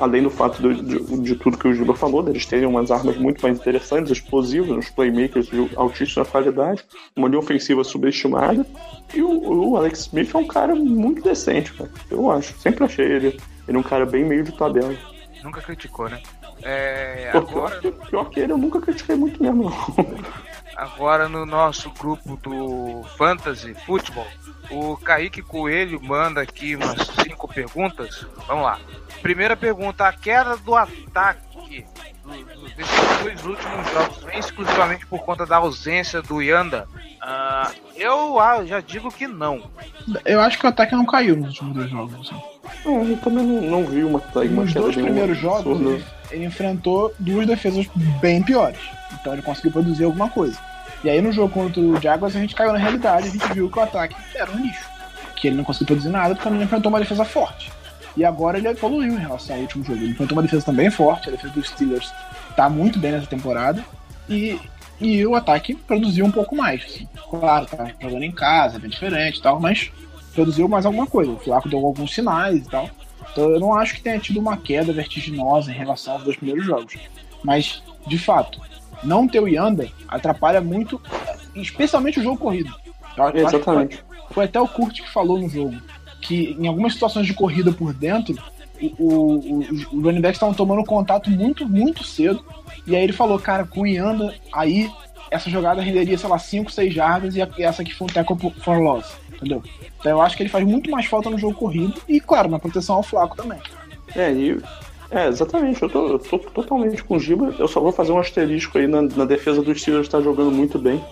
além do fato de, de, de, tudo que o Giba falou, deles terem umas armas muito mais interessantes, explosivas, uns playmakers de altíssima qualidade, uma linha ofensiva subestimada, e o, o, Alex Smith é um cara muito decente, cara, eu acho. Sempre achei ele, ele um cara bem meio de tabela. Nunca criticou, né? É, Pô, agora... pior, pior que ele, eu nunca critiquei muito mesmo, não. Agora no nosso grupo do Fantasy Futebol, o Kaique Coelho manda aqui umas cinco perguntas. Vamos lá. Primeira pergunta: a queda do ataque desses dois últimos jogos vem exclusivamente por conta da ausência do Yanda? Uh, eu ah, já digo que não. Eu acho que o ataque não caiu nos últimos dois jogos. Assim. É, eu também não, não vi uma, uma Nos dois primeiros jogos, ele, ele enfrentou duas defesas bem piores. Então ele conseguiu produzir alguma coisa. E aí no jogo contra o Jaguars a gente caiu na realidade, a gente viu que o ataque era um lixo. que ele não conseguiu produzir nada porque ele enfrentou uma defesa forte. E agora ele evoluiu em relação ao último jogo. Ele enfrentou uma defesa também forte, a defesa dos Steelers tá muito bem nessa temporada. E, e o ataque produziu um pouco mais. Assim. Claro, tá jogando em casa, é bem diferente e tal, mas produziu mais alguma coisa. O Flaco deu alguns sinais e tal. Então eu não acho que tenha tido uma queda vertiginosa em relação aos dois primeiros jogos. Mas, de fato, não ter o Yanda atrapalha muito, especialmente o jogo corrido. Eu, Exatamente. Foi, foi, até o Kurt que falou no jogo que em algumas situações de corrida por dentro, o, o, os running backs estavam tomando contato muito, muito cedo. E aí ele falou, cara, com o Yanda, aí essa jogada renderia, sei lá, 5, 6 jardas e essa aqui foi um tackle for loss, entendeu? Então eu acho que ele faz muito mais falta no jogo corrido e, claro, na proteção ao flaco também. É, e é, exatamente. Eu tô, eu tô, totalmente com o Giba. Eu só vou fazer um asterisco aí na, na defesa dos Steelers, tá jogando muito bem.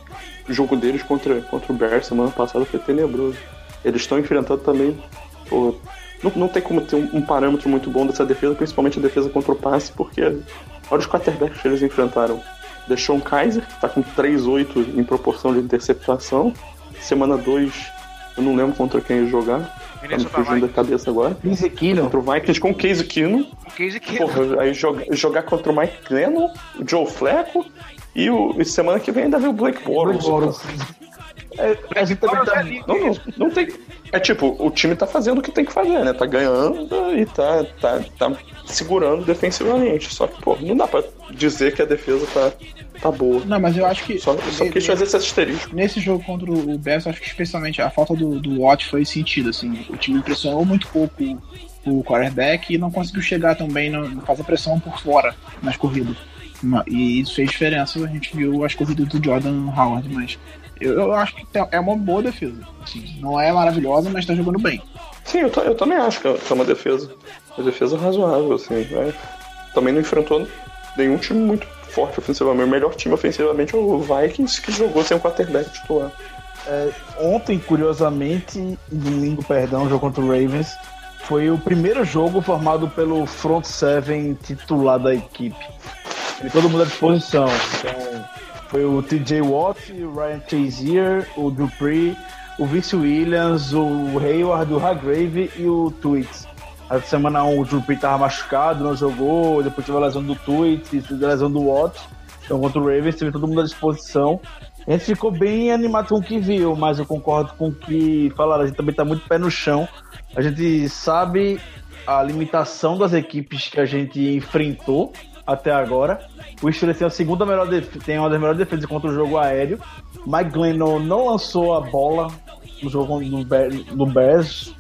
O jogo deles contra, contra o Bears semana passada foi tenebroso. Eles estão enfrentando também. Não, não tem como ter um, um, parâmetro muito bom dessa defesa, principalmente a defesa contra o passe, porque olha os quarterbacks que eles enfrentaram. Deixou um Kaiser, que tá com 3-8 em proporção de interceptação. Semana 2, eu não lembro contra quem ia jogar. Tá me fugindo da cabeça agora. Case Keenum. Contra o Vikings com o Case Keenum. Case Keenum. Porra, aí joga, jogar contra o Mike Lennon, o Joe Fleco e, o, e semana que vem ainda vem o Blake Bortles. É, a gente também tá, não, não, não tem. É tipo, o time tá fazendo o que tem que fazer, né? Tá ganhando e tá, tá, tá segurando defensivamente. Só que, pô, não dá pra dizer que a defesa tá, tá boa. Não, mas eu acho que. Só, só quis fazer esse asterisco. Nesse jogo contra o Bears, acho que especialmente a falta do, do Watt foi sentido, assim. O time impressionou muito pouco o quarterback e não conseguiu chegar também, não fazer pressão por fora nas corridas. E isso fez diferença, a gente viu as corridas do Jordan Howard, mas eu, eu acho que é uma boa defesa. Assim, não é maravilhosa, mas tá jogando bem. Sim, eu, eu também acho que é uma defesa. Uma defesa razoável, assim. Né? Também não enfrentou nenhum time muito forte ofensivamente. O melhor time ofensivamente é o Vikings, que jogou sem o quarterback titular. É, ontem, curiosamente, domingo, perdão, jogo contra o Ravens, foi o primeiro jogo formado pelo front seven titular da equipe. E todo mundo à disposição. Então, foi o TJ Watt, o Ryan Chazier, o Dupree, o Vince Williams, o Hayward, o Hargrave e o Tweets. A semana 1 um, o Dupree estava machucado, não jogou, depois teve a lesão do Tweets, a lesão do Watt. Então contra o Ravens teve todo mundo à disposição. A gente ficou bem animado com o que viu, mas eu concordo com o que falaram. A gente também está muito pé no chão. A gente sabe a limitação das equipes que a gente enfrentou até agora. O Steelers tem a segunda melhor tem uma das melhores defesas contra o jogo aéreo. Mike Glennon não lançou a bola no jogo no, no Bears.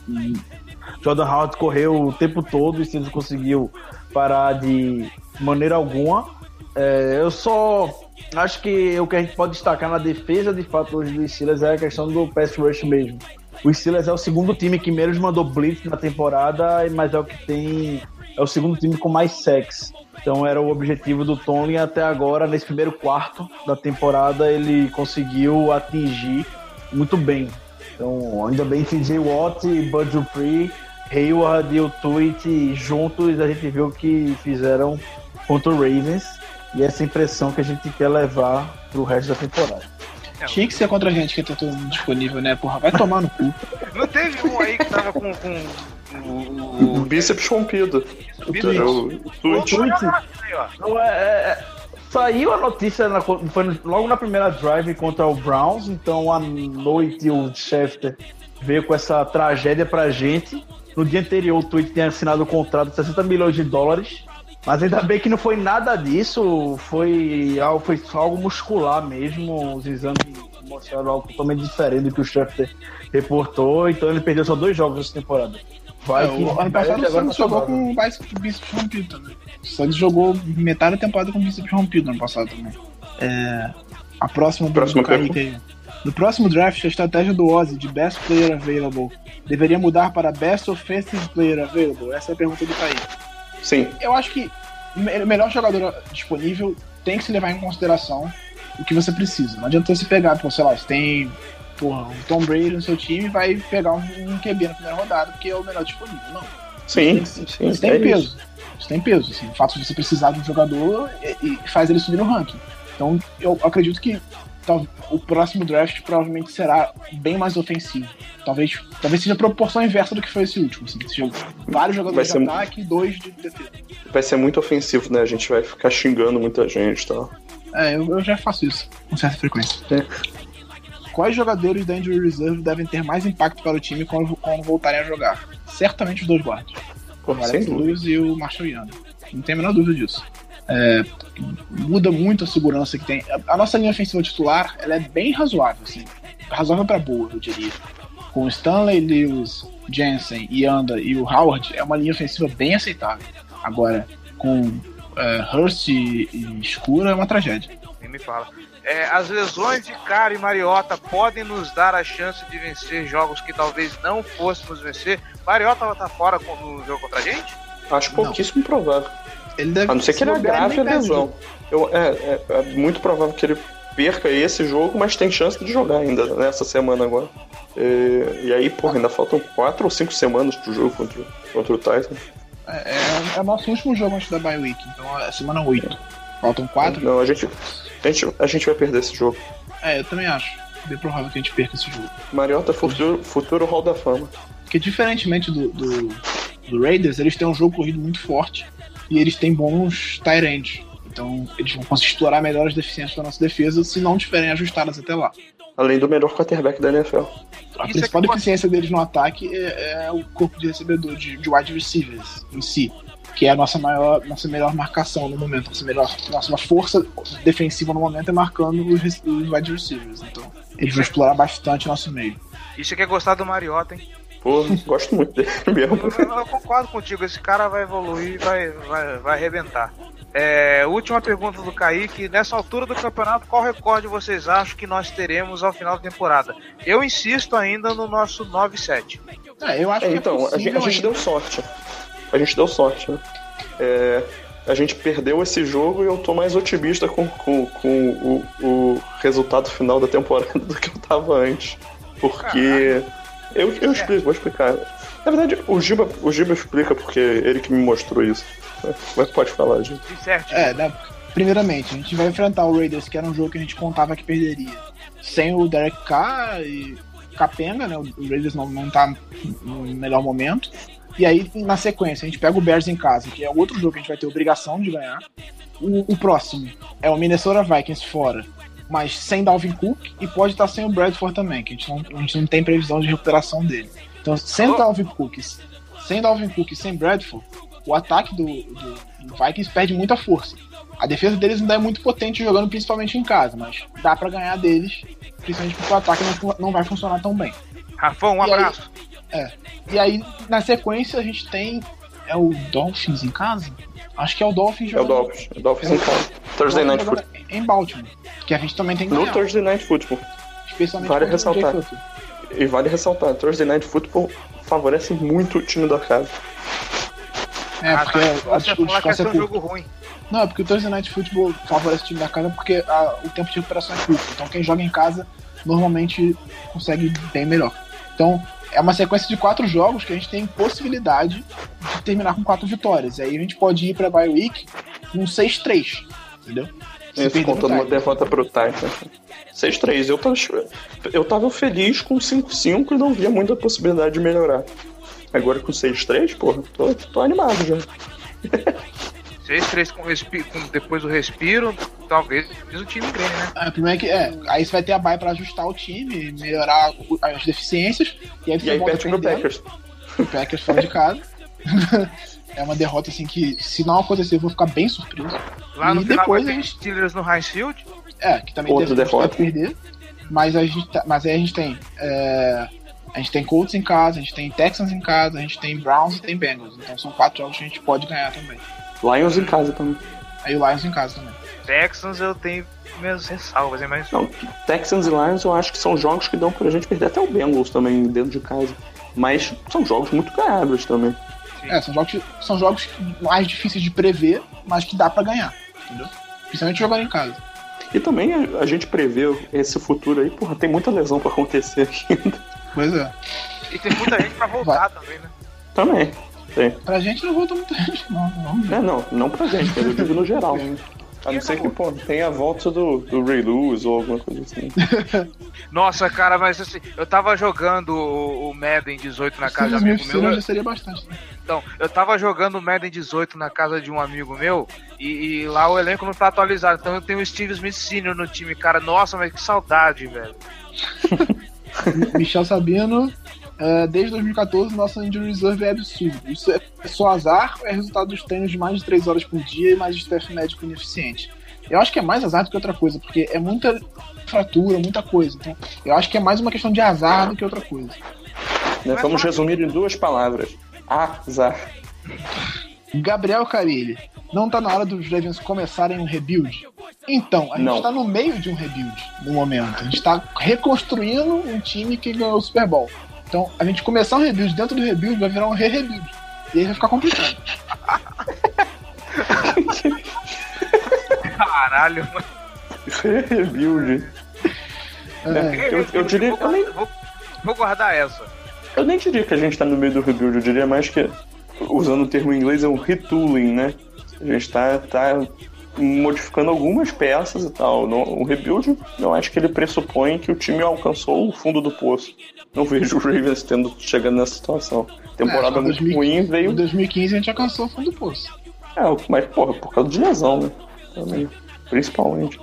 Jordan Howard correu o tempo todo e Steelers conseguiu parar de maneira alguma. É, eu só acho que o que a gente pode destacar na defesa de fato hoje do Steelers é a questão do pass rush mesmo. O Steelers é o segundo time que menos mandou blitz na temporada, mas é o que tem é o segundo time com mais sacks. Então era o objetivo do Tony até agora, nesse primeiro quarto da temporada, ele conseguiu atingir muito bem. Então, ainda bem que TJ Watt, Bud Dupree, Hayward e o Tweet juntos, a gente viu que fizeram contra o Ravens. E essa impressão que a gente quer levar pro resto da temporada. Tinha que ser contra a gente que tá todo disponível, né? Porra, vai tomar no cu. Não teve um aí que tava com, com o, o bíceps rompido. O tweet. Não, é, é, saiu a notícia na, foi logo na primeira drive contra o Browns, então à noite o Schefter veio com essa tragédia pra gente. No dia anterior o Tweet tinha assinado o um contrato de 60 milhões de dólares. Mas ainda bem que não foi nada disso, foi algo, foi algo muscular mesmo. Os exames mostraram algo totalmente diferente do que o Schefter reportou, então ele perdeu só dois jogos essa temporada. Vai é, o ano passado o Santos jogou com o bíceps rompido também. O Santos jogou metade da temporada com o bíceps rompido no ano passado também. É, a próxima do, próximo. No próximo draft, a estratégia do Ozzy de Best Player Available deveria mudar para Best Offensive Player Available? Essa é a pergunta do Kaique. Sim. Eu acho que o melhor jogador disponível tem que se levar em consideração o que você precisa. Não adianta você pegar, sei lá, você tem porra, o Tom Brady no seu time vai pegar um, um QB na primeira rodada, porque é o melhor disponível. Não. Sim, isso tem, sim. Isso tem é peso. Isso. isso. tem peso. Assim, o fato de você precisar de um jogador e, e faz ele subir no ranking. Então, eu acredito que o próximo draft provavelmente será bem mais ofensivo. Talvez, talvez seja a proporção inversa do que foi esse último. Assim, seja vários jogadores Vai de ser- ataque e dois de defesa. Vai ser muito ofensivo, né? A gente vai ficar xingando muita gente e tal. É, eu, eu já faço isso com certa frequência. É. Quais jogadores da Injury Reserve devem ter mais impacto para o time quando, quando voltarem a jogar? Certamente os dois guardas. Pô, O Alex. Lewis e o Marshall Yanda. Não tem a menor dúvida disso. É, muda muito a segurança que tem. A, nossa linha ofensiva titular ela é bem razoável, assim. Razoável para boa, eu diria. Com Stanley, Lewis, Jensen, Yanda e o Howard, é uma linha ofensiva bem aceitável. Agora, com é, Hurst e, e Escura, é uma tragédia. Me fala. É, as lesões de Cara e Mariota podem nos dar a chance de vencer jogos que talvez não fôssemos vencer. Mariota vai estar fora com- no jogo contra a gente? Acho pouquíssimo provável. Ele deve A não ser que ele agrave a lesão. Eu, é, é- é muito provável que ele perca esse jogo, mas tem chance de jogar ainda nessa semana agora. É, e aí, porra, ainda faltam quatro ou cinco semanas pro jogo contra, contra o Titan. É, é, é o nosso último jogo antes da bye week, então é semana 8. Faltam 4. Não, a gente, a, gente, a gente vai perder esse jogo. É, eu também acho. Bem provável que a gente perca esse jogo. Mariota, futuro, futuro Hall da Fama. Porque diferentemente do, do, do Raiders, eles têm um jogo corrido muito forte e eles têm bons tight ends. Então eles vão conseguir explorar melhor as deficiências da nossa defesa se não estiverem ajustadas até lá. Além do melhor quarterback da NFL. A Isso é principal deficiência deles no ataque é, é o corpo de recebedor de, de wide receivers em si, que é a nossa maior, nossa melhor marcação no momento, nossa melhor, nossa força defensiva no momento é marcando os, os wide receivers. Então eles vão explorar bastante o nosso meio. Isso aqui é gostar do Mariota, hein? Pô, gosto muito dele mesmo. Eu, eu concordo contigo, esse cara vai evoluir e vai, vai, vai arrebentar. É, última pergunta do Kaique. Nessa altura do campeonato, qual recorde vocês acham que nós teremos ao final da temporada? Eu insisto ainda no nosso 9-7. É, eu acho É, que então, é a gente, a gente deu sorte. A gente deu sorte, né? É, a gente perdeu esse jogo e eu tô mais otimista com, com, com o, o resultado final da temporada do que eu tava antes. Porque. Eu, eu explico, vou explicar. Na verdade, o Giba, o Giba explica porque ele que me mostrou isso. Mas pode falar, Giba. Certo. É, né? Primeiramente, a gente vai enfrentar o Raiders, que era um jogo que a gente contava que perderia. Sem o Derek Carr e Capenga, né? O Raiders não, não tá no melhor momento. E aí, na sequência, a gente pega o Bears em casa, que é outro jogo que a gente vai ter obrigação de ganhar. O, o próximo é o Minnesota Vikings fora, mas sem Dalvin Cook e pode estar sem o Bradford também, que a gente não, a gente não tem previsão de recuperação dele. Então, sem o Dalvin Cook, sem Dalvin Cook e sem Bradford, o ataque do, do, do Vikings perde muita força. A defesa deles ainda é muito potente jogando principalmente em casa, mas dá pra ganhar deles, principalmente porque o ataque não, não vai funcionar tão bem. Rafão, um E aí- abraço. É. E aí, na sequência, a gente tem. É o Dolphins em casa? Acho que é o Dolphins É o jogando. Dolphins. É o Dolphins em casa. Thursday Night Football. jogando Em Baltimore. Que a gente também tem que No ganhar. Thursday Night Football. Especialmente Vale ressaltar. E vale ressaltar, Thursday Night Football favorece muito o time da casa. É, Ah, porque tá. a, Você a, o falar que vai descanso ser é um curto. jogo ruim. Não, é porque o Thursday Night Football favorece o time da casa porque a- o tempo de recuperação é curto. Então quem joga em casa normalmente consegue bem melhor. Então é uma sequência de quatro jogos que a gente tem possibilidade de terminar com quatro vitórias. E aí a gente pode ir pra bye week com 6-3, entendeu? Se Isso contando uma Titans. derrota pro Titan. 6-3. Eu tava, eu tava feliz com 5-5 e não via muita possibilidade de melhorar. Agora com 6-3, porra, tô, tô animado já. 6-3 com, respi- com depois do respiro, talvez o time ganhe, né? É, primeiro que, é, aí você vai ter a bye pra ajustar o time, melhorar o- as deficiências, e aí você E aí volta perde pro. Packers. O Packers fora de casa. é uma derrota assim que, se não acontecer, eu vou ficar bem surpreso. Lá no E final depois a gente- Steelers no Heinz Field. É, que também Outra teve derrota. pode perder. Mas, a gente tá- mas aí a gente tem. é, a gente tem Colts em casa, a gente tem Texans em casa, a gente tem Browns e tem Bengals. Então são quatro jogos que a gente pode ganhar também. Lions em casa também. Aí o Lions em casa também. Texans eu tenho minhas ressalvas, hein? mas Não, Texans e Lions eu acho que são jogos que dão pra gente perder até o Bengals também dentro de casa. Mas são jogos muito ganháveis também. É, são jogos, são jogos mais difíceis de prever, mas que dá pra ganhar. Entendeu? Principalmente jogando em casa. E também a, a gente prevê esse futuro aí, porra, tem muita lesão pra acontecer ainda. Pois é. E tem muita gente pra voltar também, né? Também. Tem. Pra gente não volta muita gente, não. Ver. É, não, não pra gente, mas eu digo no geral. A não ser que, pô, tenha a volta do, do Ray Lewis ou alguma coisa assim. Nossa, cara, mas assim, eu tava jogando o, o Madden 18 na casa de um amigo meu. já seria bastante. Né? Então, eu tava jogando o Madden 18 na casa de um amigo meu e, e, lá o elenco não tá atualizado. Então eu tenho o Steve Smith Sr. no time, cara. Nossa, mas que saudade, velho. Michel Sabino, Uh, desde 2014, nossa injury reserve é absurdo. Isso é só azar ou é resultado dos treinos de mais de 3 horas por dia e mais de staff médico ineficiente? Eu acho que é mais azar do que outra coisa, porque é muita fratura, muita coisa. Então, eu acho que é mais uma questão de azar do que outra coisa. Né, vamos resumir em duas palavras: azar. Gabriel Carilli, não tá na hora dos Ravens começarem um rebuild? Então, a gente está no meio de um rebuild no momento. A gente está reconstruindo um time que ganhou o Super Bowl. Então, a gente começar um rebuild dentro do rebuild vai virar um re-rebuild. E aí vai ficar complicado. Caralho, mano. Re-rebuild. É. Eu, eu, diria. Vou, nem... vou, vou, guardar essa. Eu nem diria que a gente tá no meio do rebuild, eu diria mais que, usando o termo em inglês, é um retooling, né? A gente tá, tá modificando algumas peças e tal. No, o rebuild, eu acho que ele pressupõe que o time alcançou o fundo do poço. Não vejo o Ravens tendo chegando nessa situação. Temporada é, muito 2015, ruim veio. Em 2015 a gente alcançou o fundo do poço. É, mas porra, por causa de lesão, né? Também, principalmente.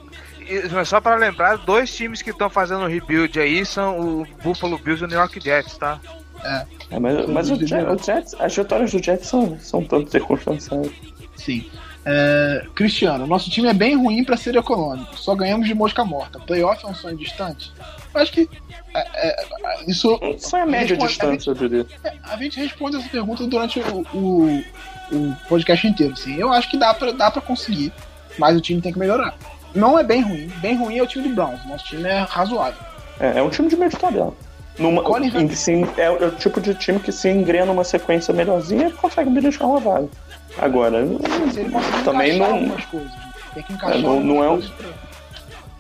Mas só para lembrar, dois times que estão fazendo o rebuild aí são o Buffalo Bills e o New York Jets, tá? É. é mas mas o, o Jets, as vitórias do Jets são, são tanto circunstanciais. Sim. É, Cristiano, nosso time é bem ruim para ser econômico, só ganhamos de mosca morta. Playoff é um sonho distante? Eu acho que é, é, isso. Isso é média responde, distância, a gente, eu diria. É, a gente responde essa pergunta durante o, o, o podcast inteiro. Assim. Eu acho que dá pra, dá pra conseguir, mas o time tem que melhorar. Não é bem ruim, bem ruim é o time do Browns. Nosso time é razoável. É, é um time de meio de tabela. Numa, em, sim, é, o tipo de time que se engrena uma sequência melhorzinha e consegue beliscar uma vaga. Agora, também não. Coisas, tem que encaixar é, não, não é o,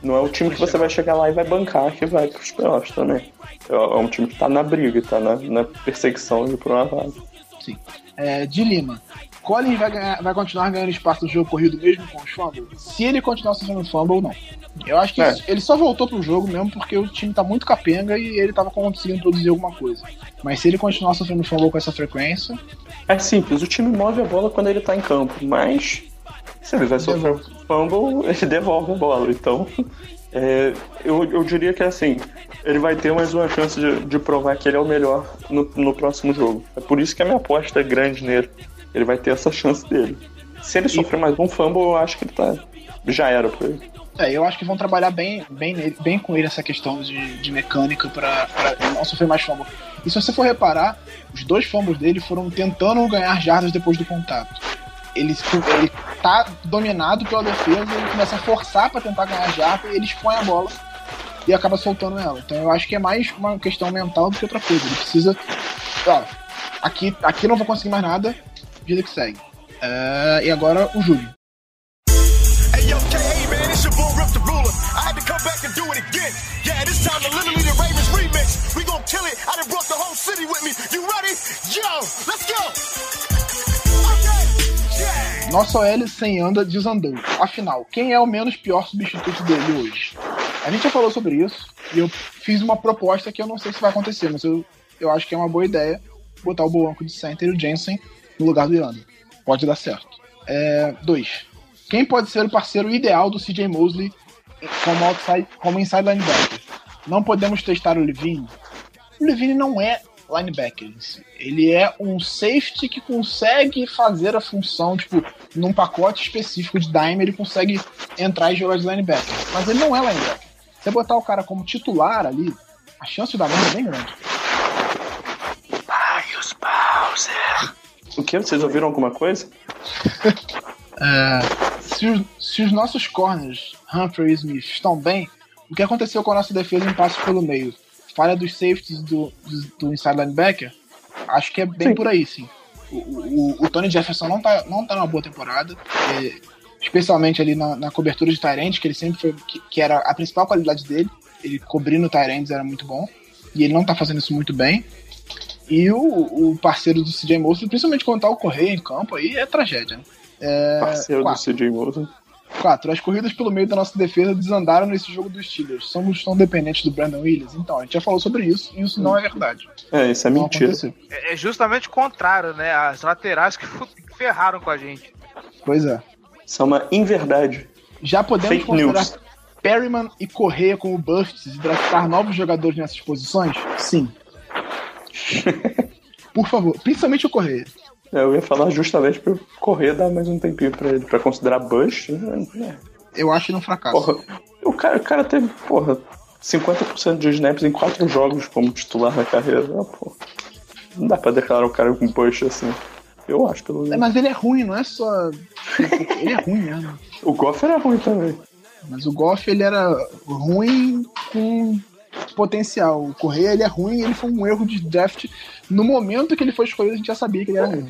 não é o time que você vai chegar lá e vai bancar que vai pros playoffs também. É, é um time que tá na briga, tá na, na perseguição de por uma vaga. Sim. É, de Lima. Colin vai, ganhar, vai continuar ganhando espaço no jogo corrido mesmo com os fumbles? Se ele continuar sendo fumble ou não. Eu acho que é. ele só voltou pro jogo mesmo porque o time tá muito capenga e ele tava conseguindo produzir alguma coisa. Mas se ele continuar sofrendo fumble com essa frequência. É simples, o time move a bola quando ele tá em campo, mas se ele vai sofrer fumble, ele devolve a bola. Então, é, eu, eu diria que assim, ele vai ter mais uma chance de, de provar que ele é o melhor no, no próximo jogo. É por isso que a minha aposta é grande nele. Ele vai ter essa chance dele. Se ele sofrer mais um fumble, eu acho que ele tá. Já era pra ele. É, eu acho que vão trabalhar bem, bem, nele, bem com ele essa questão de, de mecânica para não sofrer mais fumble. E se você for reparar, os dois fumbles dele foram tentando ganhar jardas depois do contato. Ele, ele tá dominado pela defesa, ele começa a forçar para tentar ganhar jarda e ele expõe a bola e acaba soltando ela. Então eu acho que é mais uma questão mental do que outra coisa. Ele precisa. Ó, aqui, aqui não vou conseguir mais nada, vida que segue. Uh, e agora o Júlio. Yeah, this time the literally the Ravens remix. We gon' kill it. I done brought the whole city with me. You ready? Yo, let's go! Nosso OL sem anda desandou. Afinal, quem é o menos pior substituto dele hoje? A gente já falou sobre isso e eu fiz uma proposta que eu não sei se vai acontecer, mas eu, eu acho que é uma boa ideia botar o Boanco de center e o Jensen no lugar do Yanda. Pode dar certo. É, dois. Quem pode ser o parceiro ideal do CJ Mosley como, outside, como inside linebacker. Não podemos testar o Levine. O Levine não é linebacker. Ele é um safety que consegue fazer a função, tipo, num pacote específico de dime, ele consegue entrar e jogar de linebacker. Mas ele não é linebacker. Você botar o cara como titular ali, a chance dar merda é bem grande. Pius Bowser. O que? Vocês ouviram alguma coisa? é se os, se os nossos corners, Humphrey e Smith, estão bem, o que aconteceu com a nossa defesa em passo pelo meio? Falha dos safeties do, do, do inside linebacker? Acho que é bem sim. por aí, sim. O, o, o, Tony Jefferson não tá, não tá numa boa temporada, é, especialmente ali na, na, cobertura de Tyrants, que ele sempre foi, que, que, era a principal qualidade dele. Ele cobrindo Tyrants era muito bom, e ele não tá fazendo isso muito bem. E o, o parceiro do CJ Mosley, principalmente quando tá o Correia em campo, aí é tragédia. Né? É, Parceiro quatro. do CJ Mosley. 4. As corridas pelo meio da nossa defesa desandaram nesse jogo dos Steelers. Somos tão dependentes do Brandon Williams? Então, a gente já falou sobre isso e isso não é verdade. É, isso é Não mentira. aconteceu. É é justamente o contrário, né? As laterais que ferraram com a gente. Pois é. Isso é uma inverdade. Já podemos Fake considerar news. Perryman e Correia como busts e draftar novos jogadores nessas posições? Sim. Por favor, principalmente o Correia. É, Eu ia falar justamente pra eu correr dar mais um tempinho pra ele, pra considerar Bush. né? Eu acho ele um fracasso. Porra, o cara, o cara teve, porra, 50% de snaps em quatro jogos como titular na carreira. Ah, porra. Não dá pra declarar o cara com Bush assim. Eu acho, pelo É, menos. mas ele é ruim, não é só. ele é ruim mesmo. O Goff era ruim também. Mas o Goff ele era ruim com potencial. O Correia ele é ruim, ele foi um erro de draft. No momento que ele foi escolhido, a gente já sabia que ele era ruim.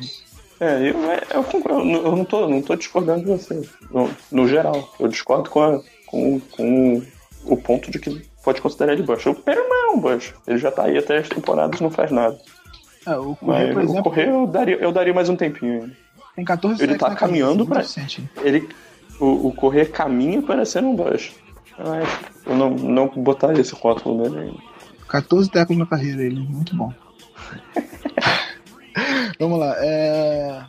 É, eu, é, eu, eu não- eu não tô, não tô discordando de você. No, no geral. Eu discordo com, a- com, com o ponto de que pode considerar ele Bush. O Perryman é um Bush. Ele já tá aí até as temporadas não faz nada. É, o Correia, por o exemplo, Correia eu daria, eu daria mais um tempinho ainda. tem 14 ele tá caminhando eficiente. Ele, o, o Correia caminha para ser um Bush. Eu não, não botaria esse rótulo nele ainda. 14 tackles na carreira, ele, muito bom. Vamos lá, é.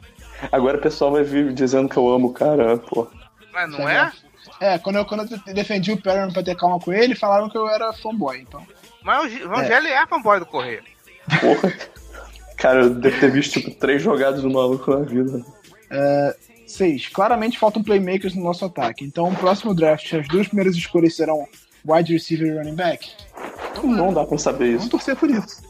Agora o pessoal vai vir dizendo que eu amo o cara, pô. Mas não é? É, quando eu, quando eu defendi o Perryman pra ter calma com ele, falaram que eu era fanboy, então. Mas o G- o Gelli é fanboy do Correio. Porra. Cara, eu devo ter visto tipo três jogadas do maluco na vida. 6. Claramente faltam playmakers no nosso ataque. Então, o próximo draft, as duas primeiras escolhas serão wide receiver e running back. Não dá pra saber Vamos isso. torcer por isso.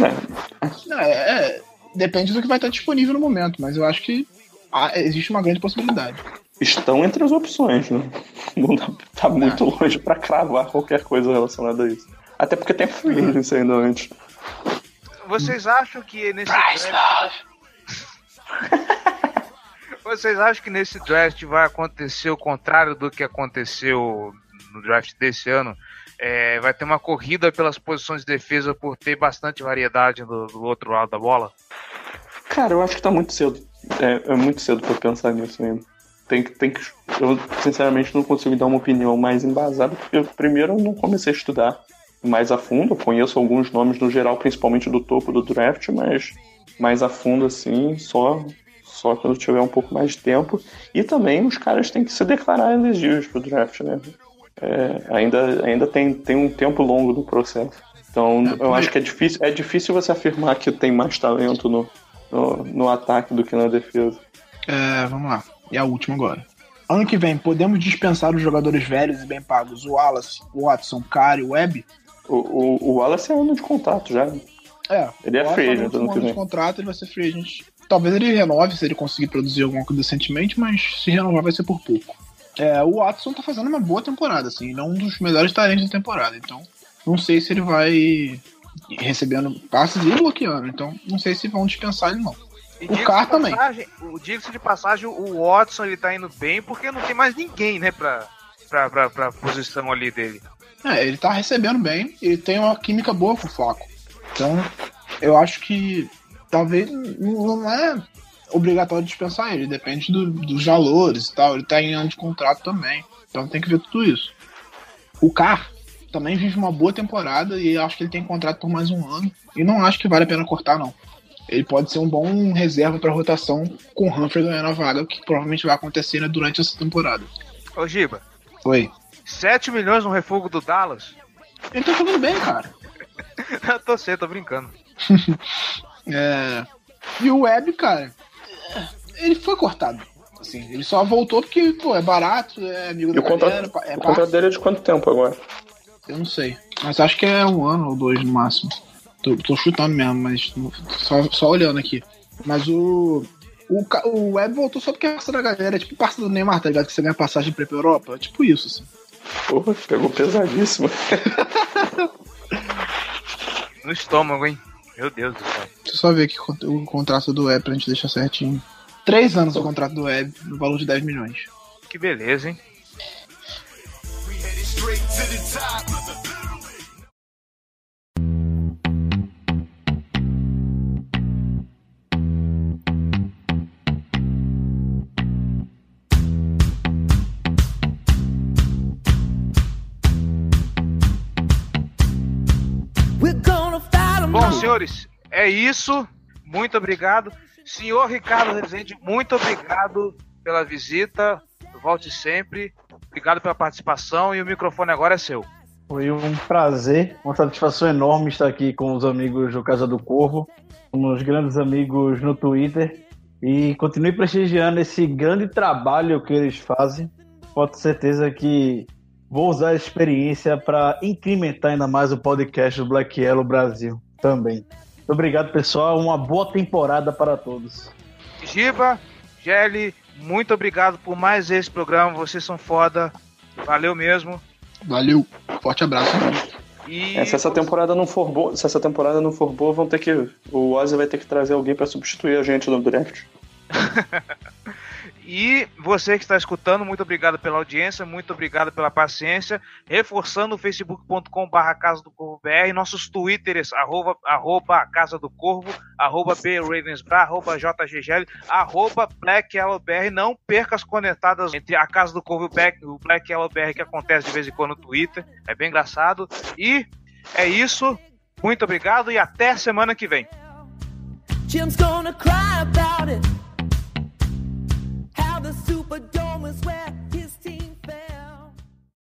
É, Não, é, é, depende do que vai estar disponível no momento, mas eu acho que ah, existe uma grande possibilidade. estão entre as opções, né? Não dá, tá muito longe pra cravar qualquer coisa relacionada a isso. Até porque tem free agency ainda antes. Vocês acham que nesse draft. Vocês acham que nesse draft vai acontecer o contrário do que aconteceu no draft desse ano? É, vai ter uma corrida pelas posições de defesa por ter bastante variedade do, do outro lado da bola? Cara, eu acho que tá muito cedo. É, é muito cedo pra pensar nisso ainda. Tem que, tem que. Eu, sinceramente, não consigo dar uma opinião mais embasada, porque eu, primeiro eu não comecei a estudar mais a fundo. Eu conheço alguns nomes no geral, principalmente do topo do draft, mas mais a fundo, assim, só, só quando tiver um pouco mais de tempo. E também os caras têm que se declarar elegíveis pro draft, né? É, ainda ainda tem, tem um tempo longo do processo. Então, eu acho que é difícil, é difícil você afirmar que tem mais talento no, no, no ataque do que na defesa. É, vamos lá. E a última agora. Ano que vem, podemos dispensar os jogadores velhos e bem pagos, o Wallace, o Watson, Kari, o Webb? O, o, o Wallace é ano de contato já. É. Ele é o free tá agent no ano que ano de vem. contrato, ele vai ser free agent. Talvez ele renove se ele conseguir produzir alguma coisa decentemente, mas se renovar vai ser por pouco. É, o Watson tá fazendo uma boa temporada, assim, ele é um dos melhores talentos da temporada, então não sei se ele vai recebendo passes e bloqueando, então não sei se vão dispensar ele não. E O Carr também. o- Diga-se de passagem, o Watson ele tá indo bem porque não tem mais ninguém, né, pra, pra, pra, pra posição ali dele. É, ele tá recebendo bem, ele tem uma química boa com o Flaco. Então, eu acho que talvez não é obrigatório dispensar ele, depende do- dos valores e tal. Ele tá em ano de contrato também. Então tem que ver tudo isso. O Carr também vive uma boa temporada e acho que ele tem contrato por mais um ano. E não acho que vale a pena cortar, não. Ele pode ser um bom reserva para rotação com o Humphrey ganhando a vaga, que provavelmente vai acontecer né, durante essa temporada. Ô Giba, Oi. 7 milhões no refugo do Dallas? Ele tá jogando bem, cara. Eu tô sei, tô brincando. É... E o Web, cara, ele foi cortado. Assim, ele só voltou porque, pô, é barato, é amigo da o contrato, galera, é o contrato dele é de quanto tempo agora? Eu não sei. Mas acho que é um ano ou dois no máximo. Tô, tô chutando mesmo, mas só, só olhando aqui. Mas o. O, o Web voltou só porque é parça da galera, é tipo parça do Neymar, tá ligado? Que você ganha passagem pra pra Europa. É tipo isso, assim. Porra, pegou pesadíssimo. No estômago, hein? Meu Deus do céu. Deixa eu só ver aqui o contrato do Web pra gente deixar certinho. Três anos o contrato do Web, no valor de 10 milhões. Que beleza, hein? Bom, senhores, é isso. Muito obrigado. Senhor Ricardo Rezende, muito obrigado pela visita. Volte sempre. Obrigado pela participação e o microfone agora é seu. Foi um prazer, uma satisfação enorme estar aqui com os amigos do Casa do Corvo, uns grandes amigos no Twitter e continue prestigiando esse grande trabalho que eles fazem. Pode ter certeza que vou usar a experiência para incrementar ainda mais o podcast do Black Yellow Brasil também. Muito obrigado, pessoal. Uma boa temporada para todos. Giba, Gelli, muito obrigado por mais esse programa. Vocês são foda. Valeu mesmo. Valeu. Forte abraço. E... É, se essa temporada não for boa, se essa temporada não for boa, vão ter que o Ozzy vai ter que trazer alguém para substituir a gente no draft. E você que está escutando, muito obrigado pela audiência, muito obrigado pela paciência. Reforçando o facebook.com barra Casa do Corvo BR, nossos twitters, arroba, arroba Casa do Corvo, arroba BRavensBra, arroba JGGL, arroba Black BR. Não perca as conectadas entre a Casa do Corvo e o Black Yellow BR que acontece de vez em quando no Twitter. É bem engraçado. E é isso. Muito obrigado e até semana que vem. Jim's gonna cry about it. The Superdome is where